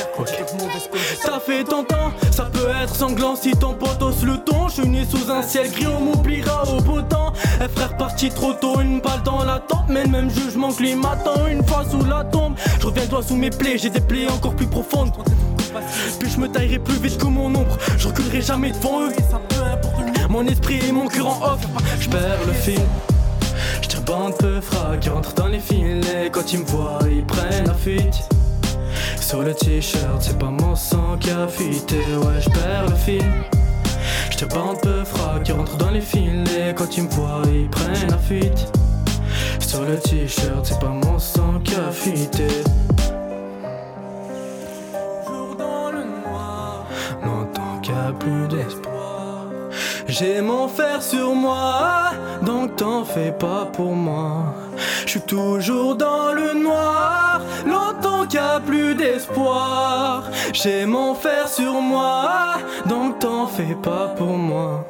Ça fait ton temps, ça peut être sanglant si ton pote hausse le ton. Je suis né sous un ciel gris, on m'oubliera au beau temps. Un frère parti trop tôt, une balle dans la tempe. Mais le même jugement que m'attend une fois sous la tombe. Je reviens toi sous mes plaies, j'ai des plaies encore plus profondes. Puis je me taillerai plus vite que mon ombre, je reculerai jamais devant eux. Mon esprit et mon cœur en off, je perds le fil. Je bande peu fera qui rentre dans les filets. Quand ils me voient, ils prennent la fuite. Sur le t-shirt, c'est pas mon sang qui a fuité, ouais, je perds le fil. Je tire bande peu fera qui rentre dans les filets. Quand ils me voient, ils prennent la fuite. Sur le t-shirt, c'est pas mon sang qui a fuité. Jour dans le noir, longtemps qu'il n'y a plus d'espoir. J'ai mon fer sur moi, donc t'en fais pas pour moi. Je suis toujours dans le noir, qu'il n'y a plus d'espoir. J'ai mon fer sur moi, donc t'en fais pas pour moi.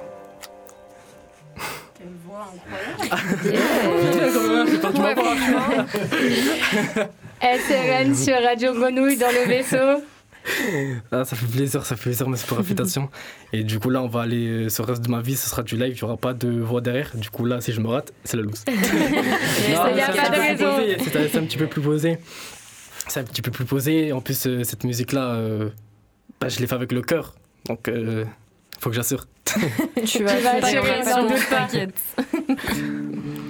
SRN sur Radio Grenouille dans le vaisseau. Ah, ça fait plaisir, ça fait plaisir, merci pour l'invitation. Et du coup, là, on va aller euh, sur le reste de ma vie, ce sera du live, il n'y aura pas de voix derrière. Du coup, là, si je me rate, c'est la loose. C'est un petit peu plus posé. C'est un petit peu plus posé. En plus, euh, cette musique-là, euh, bah, je l'ai fait avec le cœur. Donc, il faut que j'assure. Tu vas vas assurer, t'inquiète.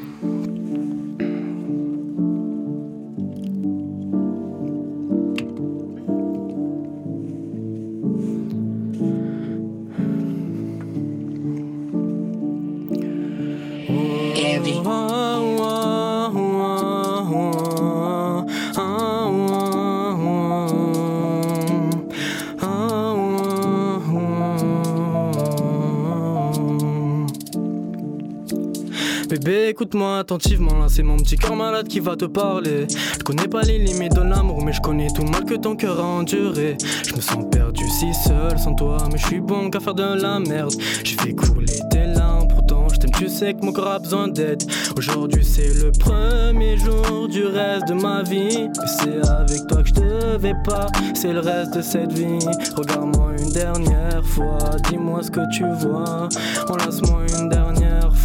Bébé, écoute-moi attentivement, là c'est mon petit cœur malade qui va te parler. Je connais pas les limites de l'amour, mais je connais tout mal que ton cœur a enduré. Je me sens perdu si seul sans toi, mais je suis bon qu'à faire de la merde. J'ai fait couler tes larmes, pourtant je t'aime, tu sais que mon corps a besoin d'aide. Aujourd'hui c'est le premier jour du reste de ma vie. C'est avec toi que je devais pas, c'est le reste de cette vie. Regarde-moi une dernière fois, dis-moi ce que tu vois. Enlace-moi une dernière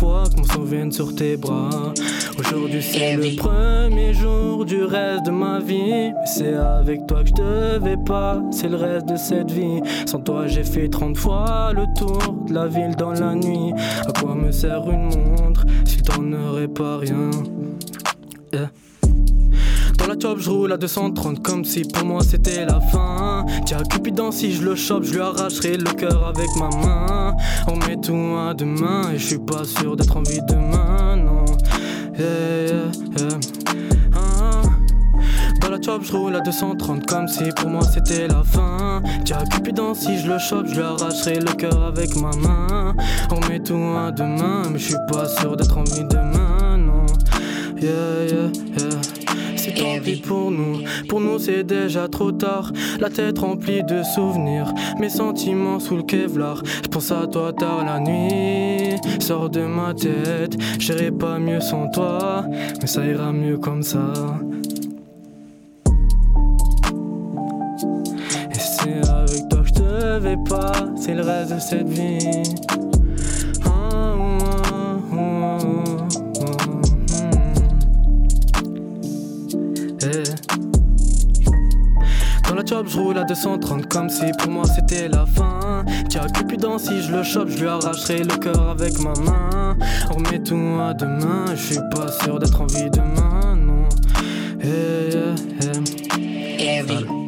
fois, qu'on s'en vienne sur tes bras. Aujourd'hui c'est le premier jour du reste de ma vie. C'est avec toi que je devais pas, c'est le reste de cette vie. Sans toi j'ai fait 30 fois le tour de la ville dans la nuit. À quoi me sert une montre si t'en aurais pas rien? Yeah. La job, je roule à 230 comme si pour moi c'était la fin. Tiens, Cupidon, si je le chope, je lui arracherai le cœur avec ma main. On met tout à demain et je suis pas sûr d'être en vie demain, non. Yeah, yeah, yeah. Ah. Dans la je roule à 230 comme si pour moi c'était la fin. Tiens, Cupidon, si je le chope, je lui arracherai le cœur avec ma main. On met tout à demain, mais je suis pas sûr d'être en vie demain, non. Yeah, yeah, yeah. C'est tant pis pour nous, pour nous c'est déjà trop tard. La tête remplie de souvenirs, mes sentiments sous le Kevlar. Je pense à toi tard la nuit, sors de ma tête. J'irai pas mieux sans toi, mais ça ira mieux comme ça. Et c'est avec toi que je devais pas, c'est le reste de cette vie. Je roule à 230 comme si pour moi c'était la fin. Tiens, Cupidon, si je le chope, je lui arracherai le cœur avec ma main. On remet tout demain, je suis pas sûr d'être en vie demain, non. Eh, eh, eh.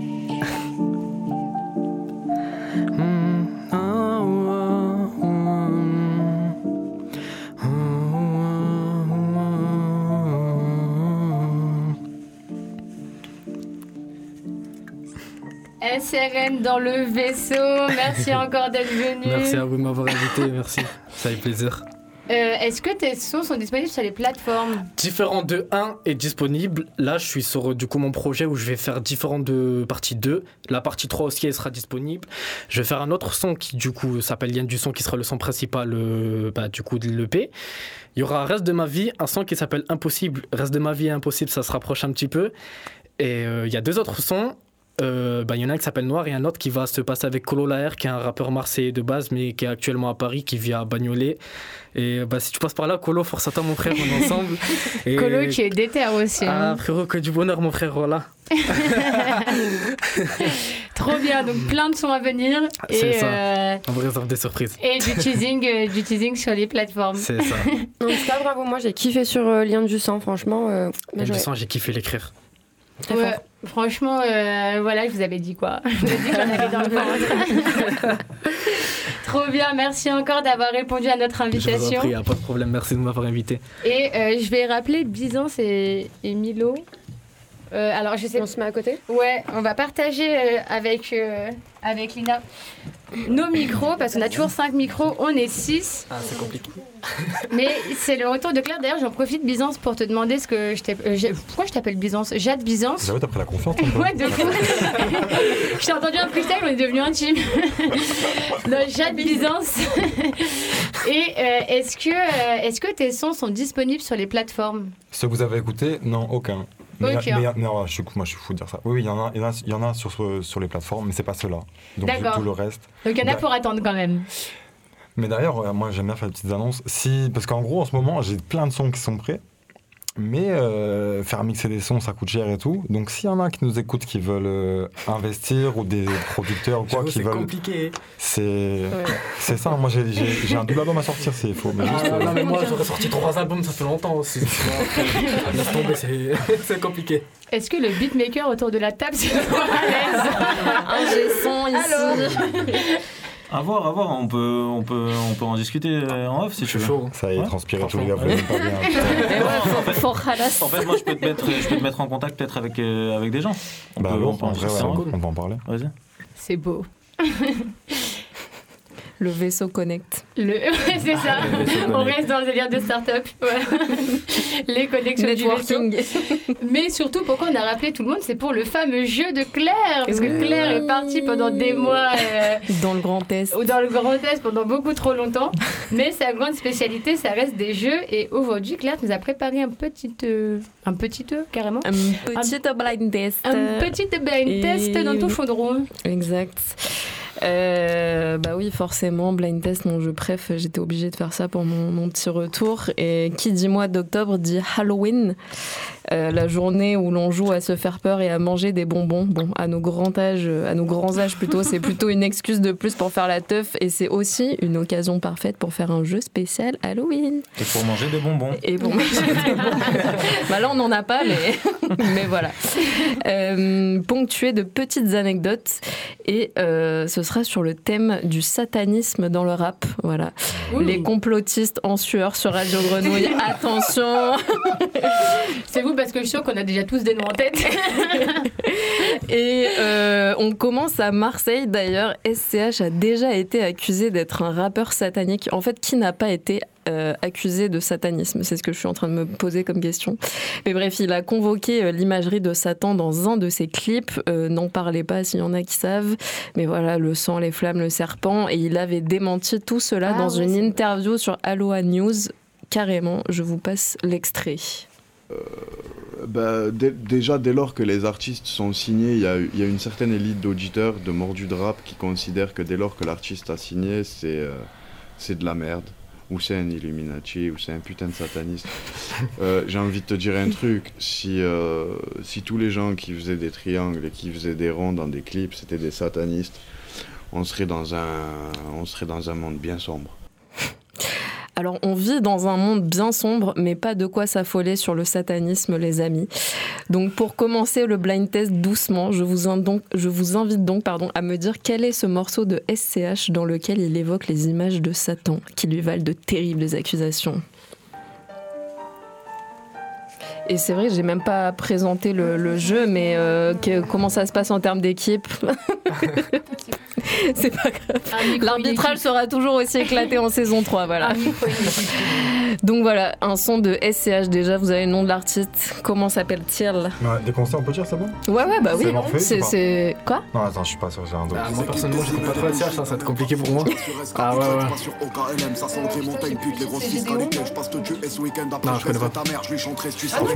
Dans le vaisseau. Merci encore d'être venu. Merci à vous de m'avoir invité, merci. Ça fait plaisir. Euh, Est-ce que tes sons sont disponibles sur les plateformes? Différent de 1 est disponible. Là, je suis sur du coup mon projet où je vais faire différent de partie 2. La partie 3 aussi elle sera disponible. Je vais faire un autre son qui du coup s'appelle Lien du son qui sera le son principal euh, bah, du coup de l'EP. Il y aura Reste de ma vie, un son qui s'appelle Impossible. Reste de ma vie et Impossible, ça se rapproche un petit peu. Et euh, il y a deux autres sons. Euh, bah, Il y en a un qui s'appelle Noir et un autre qui va se passer avec Colo Laer, qui est un rappeur marseillais de base, mais qui est actuellement à Paris, qui vit à Bagnolet. Et bah, si tu passes par là, Colo, force à toi, mon frère, on est ensemble. Et- Colo qui est déter aussi. Ah, hein. frérot, que du bonheur, mon frère, voilà. Trop bien, donc plein de sons à venir. Et, C'est ça. euh, On vous réserve des surprises. et du teasing, euh, du teasing sur les plateformes. C'est ça. Tout cas, bravo, moi j'ai kiffé sur euh, Lien du sang, franchement. euh, Et du sang, j'ai kiffé l'écrire. Très Ouais, fort. Franchement, euh, voilà, je vous avais dit quoi. Je vous ai dit que j'en avais dans le ventre. Trop bien, merci encore d'avoir répondu à notre Je vous en invitation. prie, a pas de problème. Merci de m'avoir invité. Et euh, je vais rappeler Byzance et, et Milo. Euh, alors, je sais On se met à côté? Ouais, on va partager euh, avec, euh, avec Lina nos micros, parce qu'on a toujours 5 micros, on est 6. Ah, c'est compliqué. Mais c'est le retour de Claire. D'ailleurs, j'en profite, Byzance, pour te demander ce que je t'appelle. euh, pourquoi je t'appelle Byzance? Jade Byzance? J'avoue, t'as pris la confiance. Ouais, de fou. Je t'ai entendu un freestyle, on est devenu intime. non, Jade Byzance. Et euh, est-ce que, euh, est-ce que tes sons sont disponibles sur les plateformes? Ceux que vous avez écoutés, non, aucun. Mais, non, je suis, moi je suis fou de dire ça. Oui, il y en a, il y en a, il y en a sur, sur les plateformes, mais c'est pas ceux-là. Donc tout le reste. Donc il y en a Bah, pour attendre quand même. Mais d'ailleurs, moi j'aime bien faire des petites annonces. Si, parce qu'en gros, en ce moment, j'ai plein de sons qui sont prêts. Mais euh, faire mixer des sons, ça coûte cher et tout. Donc s'il y en a qui nous écoutent, qui veulent euh, investir, ou des producteurs ou quoi, qui c'est veulent. compliqué. C'est c'est ça, moi j'ai- un double album à sortir, c'est faux. Mais juste, Ah, euh, non, mais moi, j'aurais sorti trois albums, ça fait longtemps aussi. c'est c'est compliqué. Est-ce que le beatmaker autour de la table, c'est à l'aise? Un G-son ici. À voir, à voir, on peut, on peut, on peut en discuter euh, en off si tu veux. chaud. ça y est, Ouais. transpirer tous les gars, vous pas bien. Ouais, en, fait, fort halas. en fait, moi, je peux te mettre, je peux te mettre en contact peut-être avec, euh, avec des gens. On Bah, peut, alors, on peut en vrai, ouais, en on va en parler. Vas-y. C'est beau. Le vaisseau connecte. Le... ouais, c'est ça. Le On reste dans le délire de start-up. Voilà. Les connexions du vaisseau. Networking. Mais surtout, pourquoi on a rappelé tout le monde C'est pour le fameux jeu de Claire. Parce que Claire est partie pendant des mois euh, Dans le Grand Est. ou dans le Grand Est pendant beaucoup trop longtemps. Mais sa grande spécialité, ça reste des jeux. Et aujourd'hui, Claire nous a préparé un petit, euh, un petit œuf, carrément. Un petit blind test. Un petit blind et- test dans ton chaudron. Exact. Euh, bah oui, forcément, blind test, mon jeu préf, j'étais obligée de faire ça pour mon, mon petit retour. Et qui dit mois d'octobre dit Halloween, euh, la journée où l'on joue à se faire peur et à manger des bonbons. Bon, à nos grands âges, à nos grands âges plutôt, c'est plutôt une excuse de plus pour faire la teuf et c'est aussi une occasion parfaite pour faire un jeu spécial Halloween. Et pour manger des bonbons. Et bon, bah là on n'en a pas, mais, mais voilà. Euh, ponctué de petites anecdotes et euh, ce sera sur le thème du satanisme dans le rap. Voilà. Les complotistes en sueur sur Radio Grenouille. Attention C'est vous parce que je suis sûre qu'on a déjà tous des noms en tête. Et euh, on commence à Marseille d'ailleurs. SCH a déjà été accusé d'être un rappeur satanique. En fait, qui n'a pas été euh, accusé de satanisme C'est ce que je suis en train de me poser comme question. Mais bref, il a convoqué euh, l'imagerie de Satan dans un de ses clips. Euh, N'en parlez pas s'il y en a qui savent. Mais voilà, le sang, les flammes, le serpent. Et il avait démenti tout cela Ah dans une interview sur Aloha News. Carrément, je vous passe l'extrait. Bah, déjà, dès lors que les artistes sont signés, il y a, il y a une certaine élite d'auditeurs, de mordus de rap, qui considèrent que dès lors que l'artiste a signé, c'est euh, c'est de la merde, ou c'est un Illuminati, ou c'est un putain de sataniste. Euh, J'ai envie de te dire un truc, si, euh, si tous les gens qui faisaient des triangles et qui faisaient des ronds dans des clips, c'était des satanistes, on serait dans un monde bien sombre. Alors, on vit dans un monde bien sombre, mais pas de quoi s'affoler sur le satanisme, les amis. Donc, pour commencer le blind test doucement, je vous, invite donc à me dire quel est ce morceau de SCH dans lequel il évoque les images de Satan qui lui valent de terribles accusations. Et c'est vrai, j'ai même pas présenté le, le jeu, mais euh, que- comment ça se passe en termes d'équipe c'est pas grave. L'arbitrage sera toujours aussi éclaté en saison 3, voilà. Donc voilà, un son de SCH déjà, vous avez le nom de l'artiste. Comment s'appelle-t-il? Ouais, qu'on sait, on peut dire, c'est bon? Ouais, ouais, bah oui. C'est. Quoi? Non, attends, je suis pas sûr, j'ai un doute. Ah, moi personnellement, j'écoute pas trop la CH, ça va être compliqué pour moi. Ah ouais, ouais. Non, je connais pas.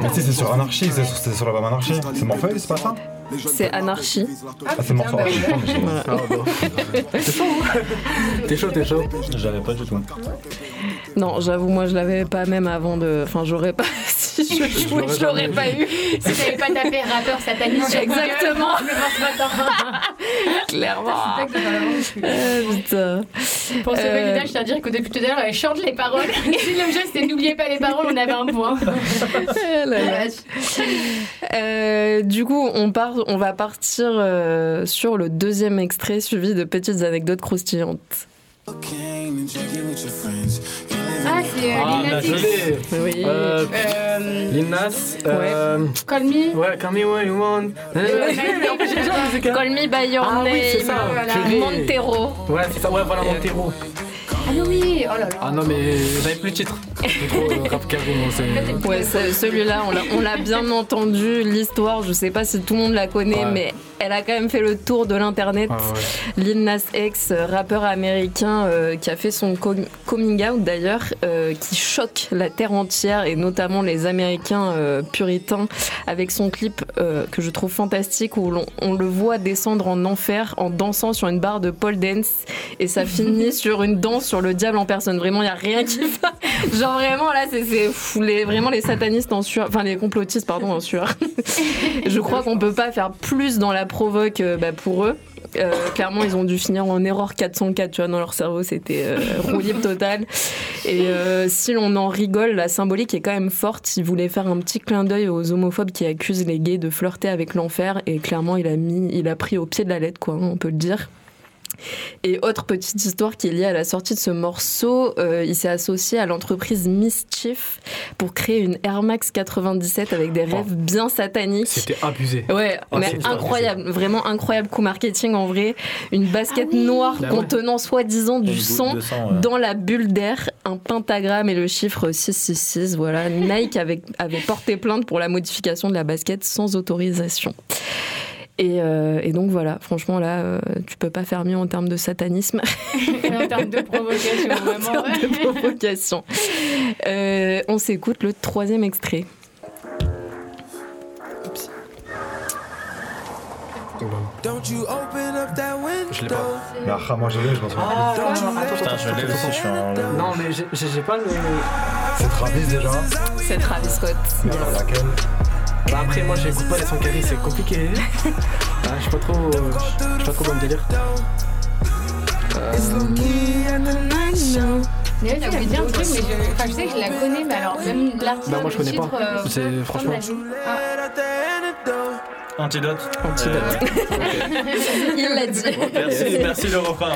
Mais si, c'est sur Anarchy, c'est sur, sur l'album Anarchy. C'est Morphée, c'est pas ça C'est Anarchy. Ah, c'est. Ah. Ah, bon. T'es chaud, hein T'es chaud, t'es chaud. J'avais pas du tout. Non, j'avoue, moi je l'avais pas même avant de. Enfin, j'aurais pas. si je jouais, je l'aurais pas eu. Si t'avais pas tapé rappeur sataniste Exactement. Clairement. C'est. Euh, putain. Pour sauver Euh, je tiens à dire que depuis tout à l'heure, elle chante les paroles. Si le jeu c'était n'oubliez pas les paroles, on avait un point. Là là. Euh, du coup, on, part, on va partir euh, sur le deuxième extrait suivi de petites anecdotes croustillantes. Ah, c'est euh, Ah, Lil. Oui. Euh, Euh, Lil Nas. euh, Call me. Ouais, Call Me When You Want. Call me by your Ah name. oui, c'est ça. voilà. purée. Montero. Ouais, c'est ça, ouais, voilà, Montero. Ah oui, oh là là. Ah non, mais j'avais plus le titre. C'est trop euh, rap carré, moi, c'est. Ouais, celui-là, on l'a- on l'a bien entendu. L'histoire, je sais pas si tout le monde la connaît, Ouais. mais elle a quand même fait le tour de l'internet. Ah ouais. Lil Nas X, rappeur américain euh, qui a fait son com- coming out d'ailleurs, euh, qui choque la terre entière et notamment les Américains euh, puritains avec son clip euh, que je trouve fantastique où l'on- on le voit descendre en enfer en dansant sur une barre de pole dance et ça finit sur une danse sur le diable en personne. Vraiment, il y a rien qui va. Genre vraiment là, c'est les, vraiment les satanistes en sueur, enfin les complotistes pardon en sueur. je crois qu'on peut pas faire plus dans la provoque euh, bah, pour eux. Euh, clairement, ils ont dû finir en erreur 404, tu vois, dans leur cerveau, c'était euh, roue libre total. Et euh, si l'on en rigole, la symbolique est quand même forte. Il voulait faire un petit clin d'œil aux homophobes qui accusent les gays de flirter avec l'enfer, et clairement, il a mis, il a pris au pied de la lettre, quoi, hein, on peut le dire. Et autre petite histoire qui est liée à la sortie de ce morceau, euh, il s'est associé à l'entreprise Mischief pour créer une Air Max 97 avec des rêves bien sataniques. C'était abusé. Ouais, Ah, mais incroyable, vraiment incroyable coup marketing en vrai. Une basket noire Bah ouais. contenant soi-disant du sang de sang, ouais. dans la bulle d'air, un pentagramme et le chiffre 666. Voilà, Nike avait, avait porté plainte pour la modification de la basket sans autorisation. Et, euh, et donc voilà, franchement là, euh, tu peux pas faire mieux en termes de satanisme. En termes de provocation, en vraiment. termes de provocation. Euh, on s'écoute le troisième extrait. Je l'ai pas. Mais ah, moi je l'ai, je m'en souviens Ah, attends, Putain, je l'ai aussi, je suis en- Non, mais j'ai pas le. C'est Travis déjà. C'est Travis Scott. Mais alors laquelle? Bah après, moi j'écoute pas les sons carrés, c'est compliqué. Ah, je suis pas trop. euh, Je suis pas trop dans le délire. Euh, là, t'as oublié un truc, mais je, enfin, je sais que je la connais, mais alors même l'artiste. Bah, moi, je connais pas. euh, C'est- franchement. Ah. Antidote. Antidote. Il l'a dit. Merci, merci le refrain.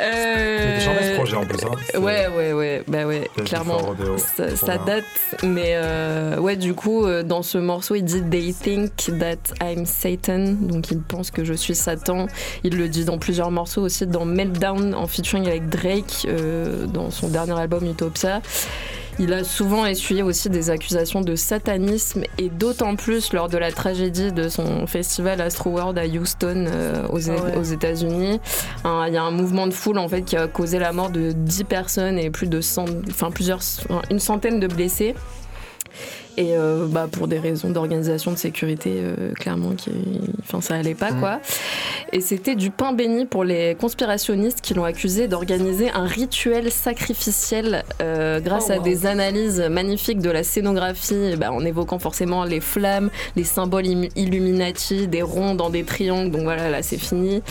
Euh, charmé ce projet en plus. Hein. Ouais, ouais, ouais, bah ouais, clairement. Ça, date, mais euh, ouais, du coup, euh, dans ce morceau, il dit They think that I'm Satan, donc il pense que je suis Satan. Il le dit dans plusieurs morceaux aussi, dans Meltdown en featuring avec Drake, euh, dans son dernier album Utopia. Il a souvent essuyé aussi des accusations de satanisme et d'autant plus lors de la tragédie de son festival Astro World à Houston euh, aux, Ah ouais. aux États-Unis. Un- Il y a un mouvement de foule en fait qui a causé la mort de 10 personnes et plus de 100, enfin plusieurs, enfin, une centaine de blessés. Et euh, bah, pour des raisons d'organisation de sécurité, euh, clairement, qui, enfin, ça allait pas, Mm. quoi. Et c'était du pain béni pour les conspirationnistes qui l'ont accusé d'organiser un rituel sacrificiel euh, grâce Oh, à des analyses magnifiques de la scénographie, ben, en évoquant forcément les flammes, les symboles Illuminati, des ronds dans des triangles, donc voilà, là c'est fini.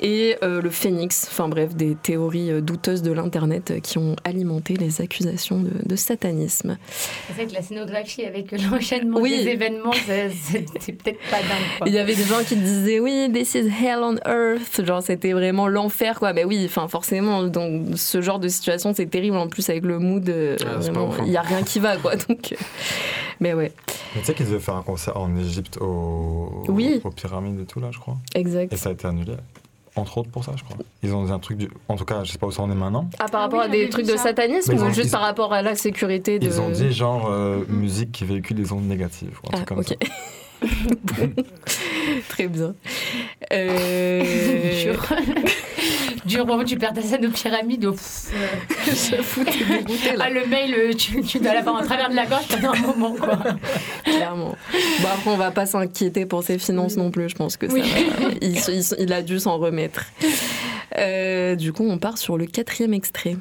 Et euh, le phénix, enfin bref, des théories douteuses de l'Internet qui ont alimenté les accusations de, de satanisme. C'est vrai que la scénographie avec l'enchaînement Oui. des événements. c'est peut-être pas dingue. Quoi. Il y avait des gens qui disaient oui, this is hell on earth, genre c'était vraiment l'enfer quoi. Mais oui, enfin forcément, donc ce genre de situation c'est terrible en plus avec le mood, euh, Ah, vraiment, hein. il y a rien qui va quoi. Donc, euh, mais ouais, Mais tu sais qu'ils devaient faire un concert en Égypte au... Oui. aux pyramides et tout là, je crois. exact. Et ça a été annulé. Entre autres pour ça, je crois. Ils ont dit un truc du. En tout cas, je sais pas où ça en est maintenant. Ah, par Ah rapport oui, à des trucs de satanisme ou ont- juste ils- par rapport à la sécurité de. Ils ont dit genre euh, musique qui véhicule des ondes négatives. ou Un Ah, truc comme ok. ça. Très bien. Euh... Dur. Dur moment où tu perds ta scène aux pyramides. oh, pff, euh, là. Ah, le mail, euh, tu, tu dois l'avoir en travers de la gorge pendant un moment. Quoi. Clairement. Bon, après, on va pas s'inquiéter pour ses finances non plus. Je pense que ça Oui. va. Il, se- il se- il a dû s'en remettre. Euh, du coup, on part sur le quatrième extrait.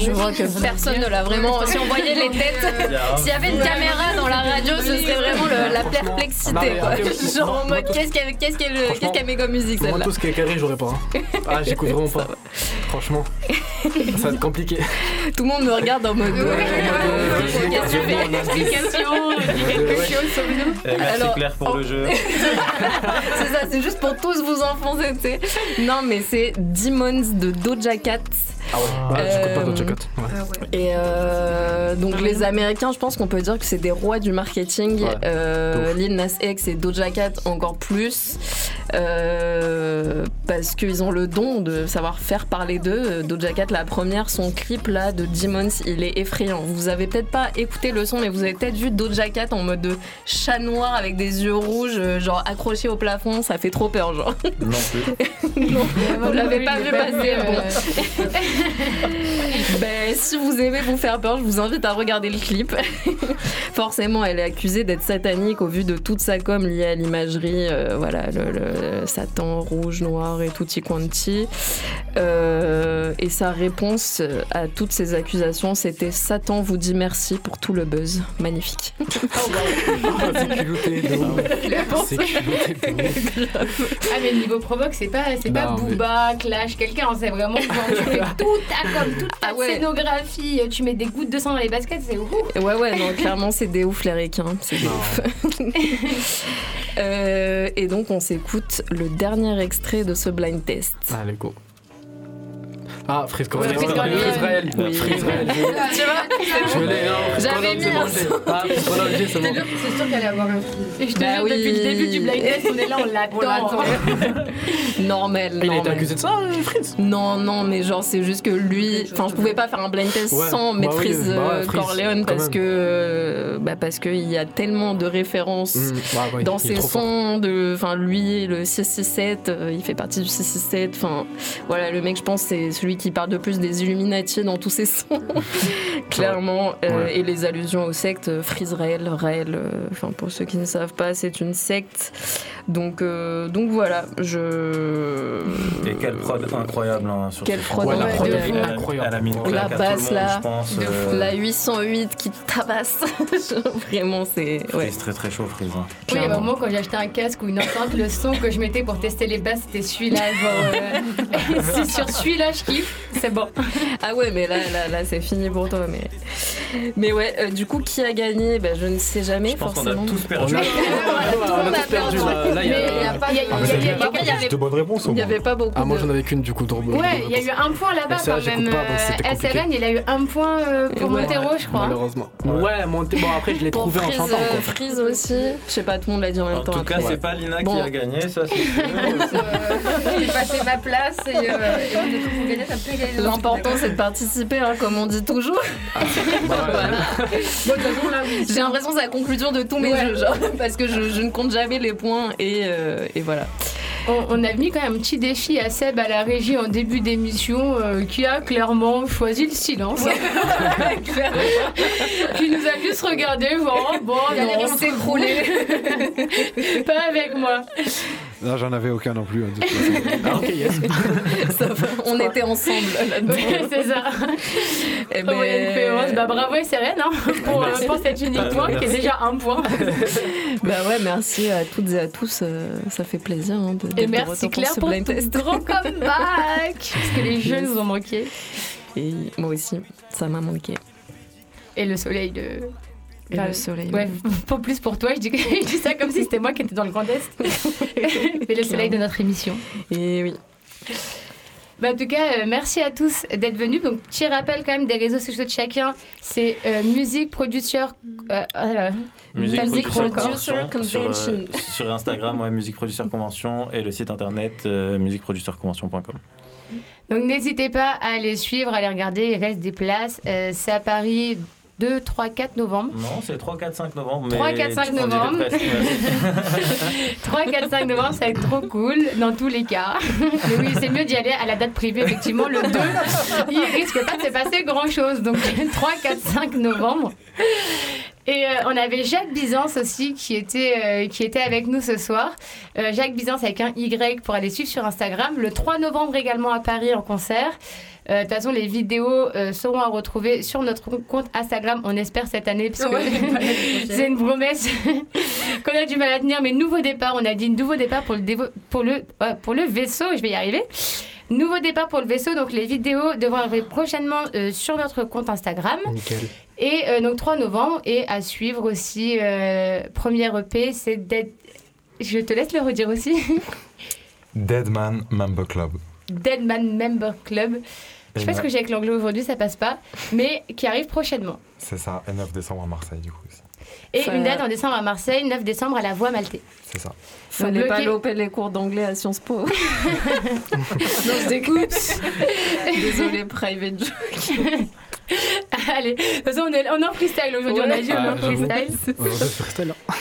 Je vois que personne ne l'a vraiment. Si on voyait les têtes, s'il y avait une caméra dans la radio, ce serait vraiment le- la perplexité. quoi. Genre en moi, mode, qu'est-ce qu'elle qu'est-ce qu'elle- Franchement, qu'est-ce qu'elle met comme musique Moi, celle-là tout ce qui est carré, j'aurais pas. hein. Ah, j'écoute vraiment pas. Franchement, ça va être compliqué. Tout le monde me regarde en mode. Explication, dis quelque chose, sauve-nous. Eh, merci Alors, Claire pour le jeu. c'est ça, c'est juste pour tous vous enfoncer, tu sais. Non, mais c'est Demons de Doja Cat. Ah ouais, ouais j'écoute pas Doja Cat. Ouais. Et euh, donc les Américains, je pense qu'on peut dire que c'est des rois du marketing. Ouais, Euh. Lil Nas X et Doja Cat encore plus. Euh, parce qu'ils ont le don de savoir faire parler d'eux. Doja Cat, la première, son clip là de Demons, il est effrayant. Vous avez peut-être pas écouté le son, mais vous avez peut-être vu Doja Cat en mode de chat noir avec des yeux rouges, genre accroché au plafond. Ça fait trop peur, genre. Non plus. non, vous l'avez pas vu passer. bon. Ben, si vous aimez vous faire peur, je vous invite à regarder le clip. Forcément, elle est accusée d'être satanique au vu de toute sa com liée à l'imagerie, euh, voilà, le, le Satan rouge, noir et tutti quanti. Euh, et sa réponse à toutes ces accusations, c'était Satan vous dit merci pour tout le buzz. Magnifique. C'est culotté. C'est culotté. Ah mais niveau provoque c'est pas c'est pas mais- Booba, Clash, quelqu'un c'est vraiment tu fais toute ta com, toute ta Ah ouais. scénographie, tu mets des gouttes de sang dans les baskets, c'est ouf. Ouais, ouais, non, clairement, c'est des ouf les requins. C'est des ouf. Euh, et donc, on s'écoute le dernier extrait de ce blind test. Allez, go. Ah. Freeze Raël. Oui. Raël. tu vois Je l'ai, J'avais mis c'est un j'ai- Ah, c'est bon. C'est sûr qu'elle allait avoir un film. Et je te Bah jure, depuis le début du blind test, on est là, on l'attend. Normal. Il a été accusé de ça, euh, Freeze Non, non, mais genre, c'est juste que lui. Enfin, je pouvais pas faire un blind test sans bah mettre bah euh, Freeze, Corleone quand parce que. euh, Bah, parce qu'il y a tellement de références. Ouais, dans ses sons de enfin lui le 667 euh, il fait partie du 667 enfin voilà le mec je pense c'est celui qui parle de plus des Illuminati dans tous ses sons clairement euh, Ouais. et les allusions aux sectes euh, Freeze Raël Raël euh, enfin pour ceux qui ne savent pas c'est une secte donc euh, donc voilà je Et quelle prod incroyable hein, sur Quelle ce prod. Ouais, la prod elle incroyable. Elle a mis une La basse, là, je pense. de euh, la 808 qui tabasse vraiment c'est ouais Freeze, très très chaud, Freeze. hein. Oui, Clairement. moment quand j'ai acheté un casque ou une enceinte, le son que je mettais pour tester les basses, c'était celui-là. euh, C'est sur celui-là, je kiffe. C'est bon. Ah ouais, mais là, là, là c'est fini pour toi. Mais, mais ouais, euh, du coup, qui a gagné? Ben, Je ne sais jamais Je pense qu'on a forcément. tous perdu. on a tous perdu. Là. Il y Mais il y a. pas- Ah, de bonnes réponses au Il n'y avait pas beaucoup. Ah, moi j'en avais qu'une du coup. de- Ouais, il y a eu un point là-bas quand même. c'était Euh, il a eu un point euh, pour. Montero, je crois. Malheureusement. Ouais, monté. Bon, après, je l'ai trouvé en chantant. euh. Freeze aussi. Je sais pas, tout le monde l'a dit en même En temps. tout cas, c'est pas Lina qui a gagné, ça c'est. J'ai passé ma place et, on gagné. L'important, c'est de participer, hein, comme on dit toujours. Oui. J'ai l'impression que c'est la conclusion de tous mes jeux, genre, parce que je, je ne compte jamais les points et, euh, et voilà. On, on a mis quand même un petit défi à Seb à la régie en début d'émission euh, qui a clairement choisi le silence. Qui nous a juste regardé, voir, bon, Il allait non, s'écrouler. pas avec moi. Non, j'en avais aucun non plus. hein, de toute façon. Ah, ok, yes. Ça va, on était ensemble là-dedans. C'est ça. Eh Oh, Moyenne ben, P11. Bah, bravo SRN hein, pour, euh, pour cet unique point qui est déjà un point. Bah ouais, merci à toutes et à tous. euh, ça fait plaisir hein, de, Et merci Claire ce pour ton grand comeback Parce que les jeunes Yes. nous ont manqué. Et moi aussi, ça m'a manqué. Et le soleil de... Et le soleil, Ouais, pas plus pour toi, je dis, je dis ça comme si c'était moi qui étais dans le Grand Est. Mais le soleil de notre émission. Et oui. Bah, en tout cas, euh, merci à tous d'être venus. Donc, petit rappel quand même des réseaux sociaux de chacun. C'est euh, musique, producteur... euh. Musique Music Producer Convention, sur, Instagram, ouais, Musique Producer Convention et le site internet euh, musiqueproducerconvention.com. Donc n'hésitez pas à aller suivre, à les regarder, il reste des places. Euh, c'est à Paris 2, 3, 4 novembre. Non, c'est 3, 4, 5 novembre. 3, mais 4, 5 on dirait novembre. presque, ouais. 3, 4, 5 novembre, ça va être trop cool dans tous les cas. Mais oui, c'est mieux d'y aller à la date privée, effectivement. Le 2, il risque pas de se passer grand chose. Donc 3, 4, 5 novembre. Et euh, on avait Jacques Byzance aussi qui était, euh, qui était avec nous ce soir. Euh, Jacques Byzance avec un Y pour aller suivre sur Instagram. Le 3 novembre également à Paris en concert. Euh, De toute façon, les vidéos euh, seront à retrouver sur notre compte Instagram, on espère cette année, parce que Ouais, c'est une promesse qu'on a du mal à tenir. Mais nouveau départ, on a dit nouveau départ pour le, dévo- pour le, pour le vaisseau, je vais y arriver. Nouveau départ pour le vaisseau, donc les vidéos devront arriver prochainement euh, sur notre compte Instagram. Nickel. Et euh, donc 3 novembre, et à suivre aussi, euh, première EP, c'est Dead... Je te laisse le redire aussi. Deadman Member Club. Deadman Member Club. Je sais pas ce que j'ai avec l'anglais aujourd'hui, ça passe pas, mais qui arrive prochainement. C'est ça, et 9 décembre à Marseille du coup aussi. Et Ça- une date en décembre à Marseille, 9 décembre à la Voix Maltais. C'est ça. Fallait pas bloqué. louper les cours d'anglais à Sciences Po. non, je déconne. Désolée, private joke. Allez, de toute façon, on est, on est en freestyle aujourd'hui, on a dit on est en freestyle. Ouais, c'est freestyle, hein.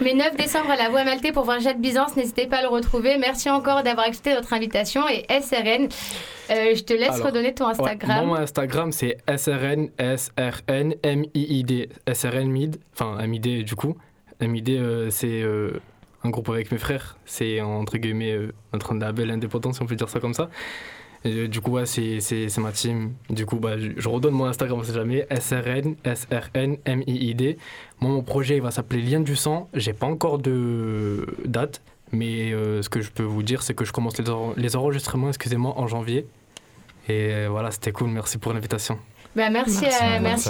Mais 9 décembre à la Voix Maltais pour voir Jade Byzance, n'hésitez pas à le retrouver. Merci encore d'avoir accepté notre invitation et SRN. euh, je te laisse Alors, redonner ton Instagram. mon Instagram, c'est SRN, SRN, M-I-I-D. SRN Mid, enfin MID du coup. MID, euh, c'est euh, un groupe avec mes frères. C'est entre guillemets euh, notre label indépendant, si on peut dire ça comme ça. Et, euh, du coup, ouais, c'est ma team. Du coup, bah, je, je redonne mon Instagram, on sait jamais. SRN, SRN, M-I-I-D. Moi, mon projet, il va s'appeler Lien du sang. J'ai pas encore de date. Mais euh, ce que je peux vous dire, c'est que je commence les, en- les enregistrements, excusez-moi, en janvier. Et euh, voilà, c'était cool. Merci pour l'invitation. Bah, merci, Merci. à, Merci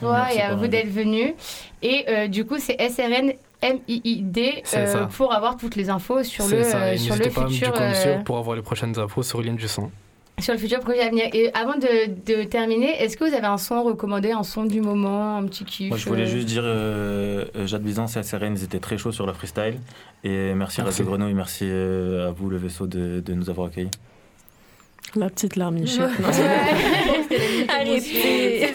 toi Merci et à vous d'être venus. Et euh, du coup, c'est SRN M-I-I-D euh, pour avoir toutes les infos sur le, ça. Et sur le pas futur. me euh, pour avoir les prochaines infos sur Lien du sang. sur le futur projet à venir. Et avant de, de terminer, est-ce que vous avez un son recommandé, un son du moment, un petit kiff Moi, je voulais euh, juste dire, euh, Jade Byzance et ils étaient très chauds sur le freestyle. Et merci, Merci. Radio Grenouille, merci à vous, le vaisseau, de, de nous avoir accueillis. La petite larmichette. Ouais. Arrêtez.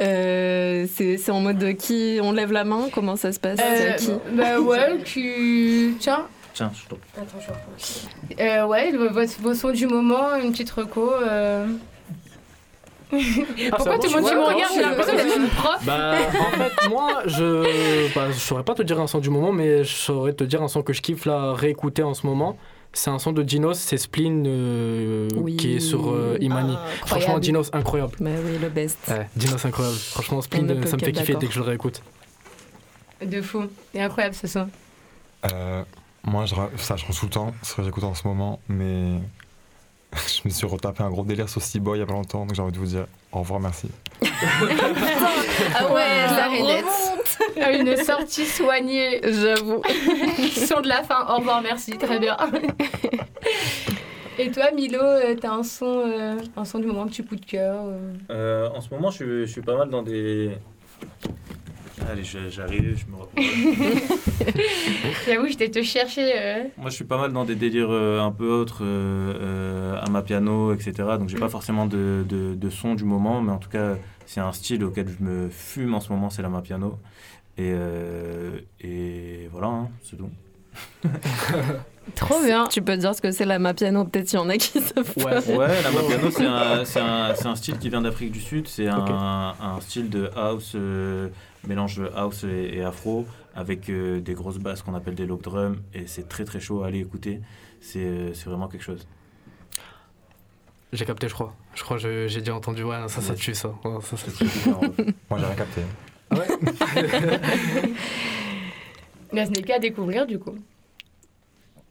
Euh, c'est en mode de qui on lève la main Comment ça se passe? Euh, qui? bah ouais, tu. Tiens. Tiens, je t'en Attends, je reprends. Euh, ouais, le- vos, sons du moment, une petite reco. euh. Pourquoi tout le monde tu me regarde J'ai l'impression d'être une prof. Bah, en fait, moi, je bah, je saurais pas te dire un son du moment, mais je saurais te dire un son que je kiffe là, réécouter en ce moment. C'est un son de Dinos, c'est Spleen euh, Oui. qui est sur euh, Imani. Ah, Franchement, incroyable. Dinos, incroyable. Bah oui, le best. Ouais, Dinos, incroyable. Franchement, Spleen, ça me fait kiffer dès que je le réécoute. De fou. C'est incroyable ce son. Euh, moi, je, ça change tout le temps, ce que j'écoute en ce moment, mais je me suis retapé un gros délire sur Boy il y a pas longtemps, donc j'ai envie de vous dire au revoir, merci. Ah ouais, ça remonte. remonte. Une sortie soignée. J'avoue. Son de la fin. Au revoir, merci. Très bien. Et toi, Milo, euh, t'as un son, euh, un son du moment, un petit coup de cœur euh. Euh, en ce moment, je suis pas mal dans des. Allez, j'arrive, je me reprends. J'avoue, j'étais te chercher. euh. Moi, je suis pas mal dans des délires euh, un peu autres, euh, à ma piano, etc. Donc, j'ai pas forcément de, de, de son du moment, mais en tout cas, c'est un style auquel je me fume en ce moment, c'est la ma piano. Et, et voilà, hein, c'est tout. Trop bien. Tu peux dire ce que c'est la mapiano Peut-être il y en a qui savent pas. Ouais, la mapiano, c'est un, c'est un- c'est un style qui vient d'Afrique du Sud. C'est un, un style de house, euh, mélange de house et, et afro, avec euh, des grosses basses qu'on appelle des log drums. Et c'est très très chaud à aller écouter. C'est euh, c'est vraiment quelque chose. J'ai capté, je crois. Je crois que j'ai déjà entendu. Ouais, ça, ça tue, ça. Ouais, ça, ça tue. Moi, j'ai rien capté. Mais ce n'est qu'à découvrir du coup.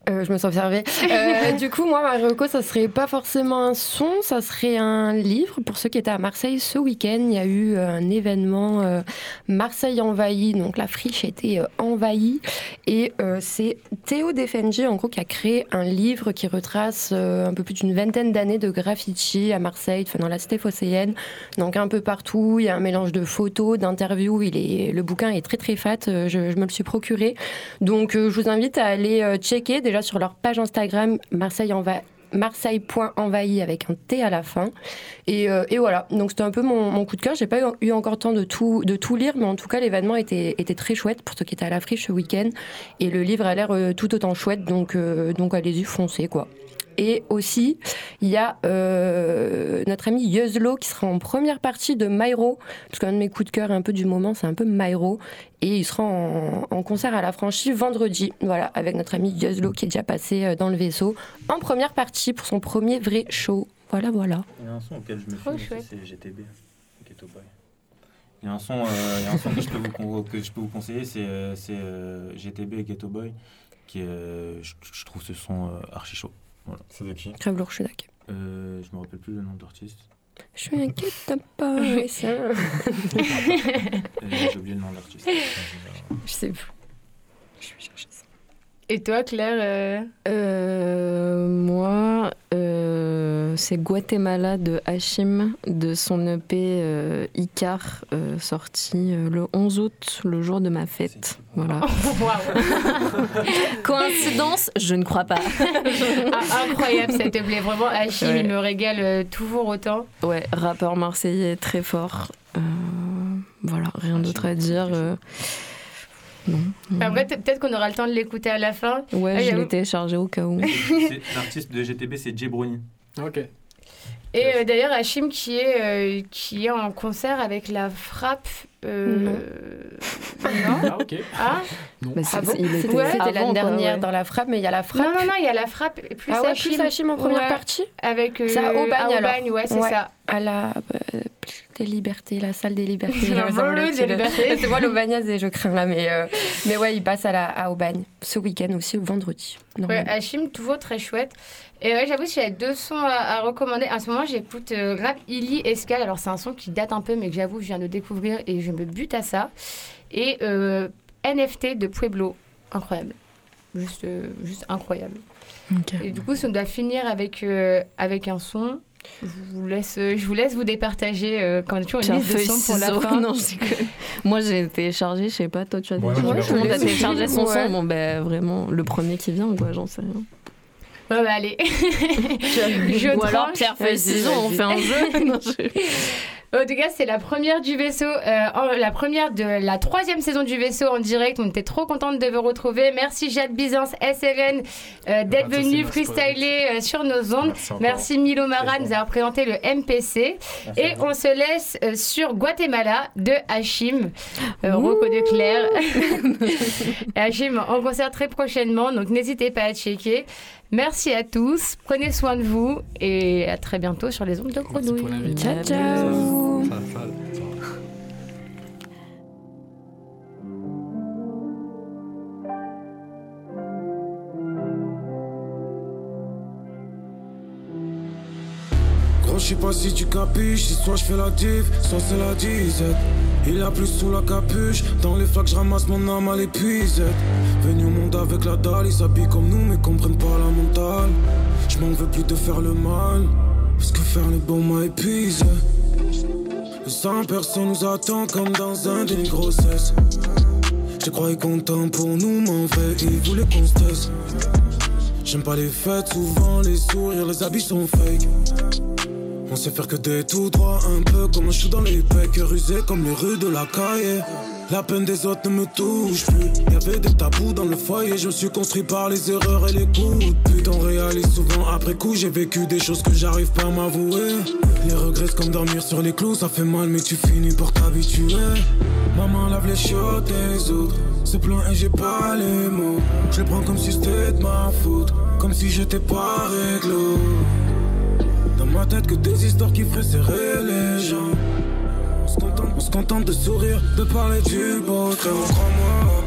Euh, je me suis observée. Euh, du coup, moi, ma reco, ça serait pas forcément un son, ça serait un livre. Pour ceux qui étaient à Marseille ce week-end, il y a eu un événement euh, Marseille envahi. Donc la friche était euh, envahie. Et euh, c'est Théo Defenji, en gros, qui a créé un livre qui retrace euh, un peu plus d'une vingtaine d'années de graffiti à Marseille, enfin, dans la cité phocéenne. Donc un peu partout, il y a un mélange de photos, d'interviews. Il est, le bouquin est très très fat. Euh, Je, je me le suis procuré. Donc euh, je vous invite à aller euh, checker déjà sur leur page Instagram Marseille avec un T à la fin. Et, euh, et voilà, donc c'était un peu mon, coup de cœur. J'ai pas eu, eu encore le temps de tout, de tout lire, mais en tout cas, l'événement était, était très chouette pour ceux qui étaient à la friche ce week-end. Et le livre a l'air euh, tout autant chouette, donc, euh, donc allez-y, foncez quoi. Et aussi, il y a euh, notre ami Yuzlo qui sera en première partie de Myro, parce qu'un de mes coups de cœur un peu du moment, c'est un peu Myro. Et il sera en, en concert à la franchise vendredi, voilà, avec notre ami Yuzlo qui est déjà passé euh, dans le vaisseau, en première partie pour son premier vrai show. Voilà, voilà. Il y a un son auquel je me fie, chouette. c'est GTB, Ghetto Boy. Il y a un son, euh, il y a un son que, je peux vous, que je peux vous conseiller, c'est euh, GTB Ghetto Boy, qui euh, je, je trouve ce son euh, archi chaud. Voilà. C'est de qui Crève lourd, je suis d'accord. euh, Je me rappelle plus le nom de l'artiste. Je suis inquiète pas, oui, ça. Euh, J'ai oublié le nom de l'artiste. Je sais plus. Et toi, Claire euh, Euh, moi, euh, c'est Guatemala de Hachim, de son EP euh, Icar, euh, sorti euh, le 11 août, le jour de ma fête. Voilà. Coïncidence? Je ne crois pas. Ah, incroyable cette plaît. Vraiment, Hachim, Ouais. il me régale euh, toujours autant. Ouais, rappeur marseillais très fort. Euh, voilà, rien d'autre à dire. euh, non. Après, t- peut-être qu'on aura le temps de l'écouter à la fin. Ouais, Ah, je l'ai téléchargé au cas où. L'artiste de GTB, c'est Jay Brownie. Ok. Et euh, d'ailleurs, Hachim qui est, euh, qui est en concert avec la frappe. euh, Non. non Ah, ok. Ah Bah, c'est- Ah bon il était C'était Ouais. l'année dernière ouais. dans la frappe, mais il y a la frappe. Non, non, non, il y a la frappe et plus Ah ouais, Hachim. plus Hachim en première Ouais, partie Avec euh, C'est à Aubagne, alors. Aubagne, ouais, c'est Ouais. ça. À la euh, des libertés, la salle des libertés. Que des le- libertés. C'est moi l'Aubagnaise et je crains là, mais, euh, mais ouais, il passe à, la, à Aubagne ce week-end aussi, vendredi. Ouais, normalement. Hachim, toujours très chouette. Et ouais, j'avoue, j'avais deux sons à, à recommander, en ce moment, j'écoute euh, Rap Illy Escale. Alors, c'est un son qui date un peu, mais que j'avoue, je viens de découvrir et je me bute à ça. Et euh, NFT de Pueblo. Incroyable. Juste, euh, juste incroyable. Et du coup, si on doit finir avec, euh, avec un son, je vous laisse, euh, je vous, laisse vous départager euh, quand toujours une Pierre, liste de sons pour la fin. Non, je déconne. Moi, j'ai téléchargé, je sais pas, toi, tu as téléchargé. ouais, tout le monde a téléchargé son. Ouais. son. Bon, ben, vraiment, le premier qui vient, quoi, j'en sais rien. Ouais, bah, allez. je Ou alors. Pierre, Vas-y, ciseaux, on fait un jeu. Non, je- En tout cas, c'est la première du vaisseau, euh, la première de la troisième saison du vaisseau en direct. On était trop contente de vous retrouver. Merci Jade Byzance, SRN, euh, d'être de souci, venu freestyler euh, sur nos ondes. Merci Milo Mara de nous avoir présenté le MPC. Et on se laisse euh, sur Guatemala de Hachim, euh, Rocco de Claire. Hachim en concert très prochainement, donc n'hésitez pas à checker. Merci à tous, prenez soin de vous et à très bientôt sur les ondes de Grenouille. Ciao, ciao. Gros, je sais pas si tu capiches, si soit je fais la diff, soit c'est la disette. Il a plus sous la capuche, dans les flaques je ramasse mon âme à l'épuisette. Venu au monde avec la dalle, ils s'habillent comme nous mais comprennent pas la mentale. Je m'en veux plus de faire le mal, parce que faire le bon m'a épuisé. Le sang personne nous attend comme dans un déni de grossesse. Je croyais content pour nous, mais en vrai ils voulaient qu'on se taise. J'aime pas les fêtes, souvent les sourires, les habits sont fake. On sait faire que des tout droits, un peu comme un chou dans les pecs, rusé comme les rues de la caille. La peine des autres ne me touche plus. Y avait des tabous dans le foyer, je suis construit par les erreurs et les coups. Putain, réalise souvent après coup, j'ai vécu des choses que j'arrive pas à m'avouer. Les regrets, c'est comme dormir sur les clous, ça fait mal, mais tu finis par t'habituer. Maman lave les chiottes des autres, se plaint et j'ai pas les mots. Je le prends comme si c'était de ma faute, comme si j'étais pas réglo. Ma tête que des histoires qui feraient serrer les gens. On se contente, on se contente de sourire, de parler du beau temps. Crois-moi,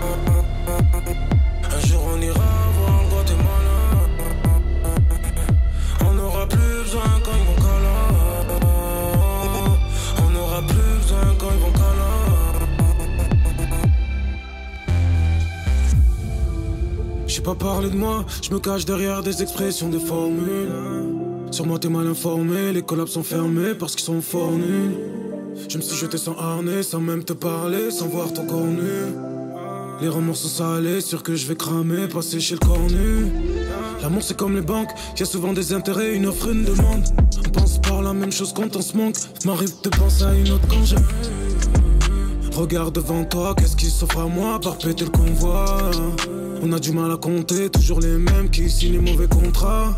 un jour on ira voir le Guatemala. On n'aura plus besoin quand ils vont caler. On n'aura plus besoin quand ils vont caler. J'ai pas parlé de moi, je me cache derrière des expressions, des formules. Moi t'es mal informé, les collabs sont fermés parce qu'ils sont fournis. Je me suis jeté sans harnais, sans même te parler, sans voir ton corps nu. Les remords sont salés, sûr que je vais cramer, passer chez le cornu. L'amour c'est comme les banques, y a souvent des intérêts, une offre, une demande. On pense par la même chose quand on se manque. M'arrive de penser à une autre quand j'ai. Regarde devant toi, qu'est-ce qui s'offre à moi par péter le convoi? On a du mal à compter, toujours les mêmes qui signent les mauvais contrats.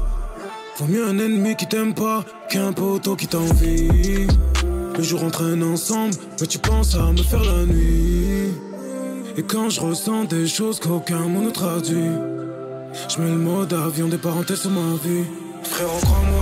Vaut mieux un ennemi qui t'aime pas qu'un poteau qui t'envie. Les jours on traîne ensemble, mais tu penses à me faire la nuit. Et quand je ressens des choses qu'aucun mot ne traduit, je mets le mot d'avion des parenthèses sur ma vie. Frérot, crois-moi.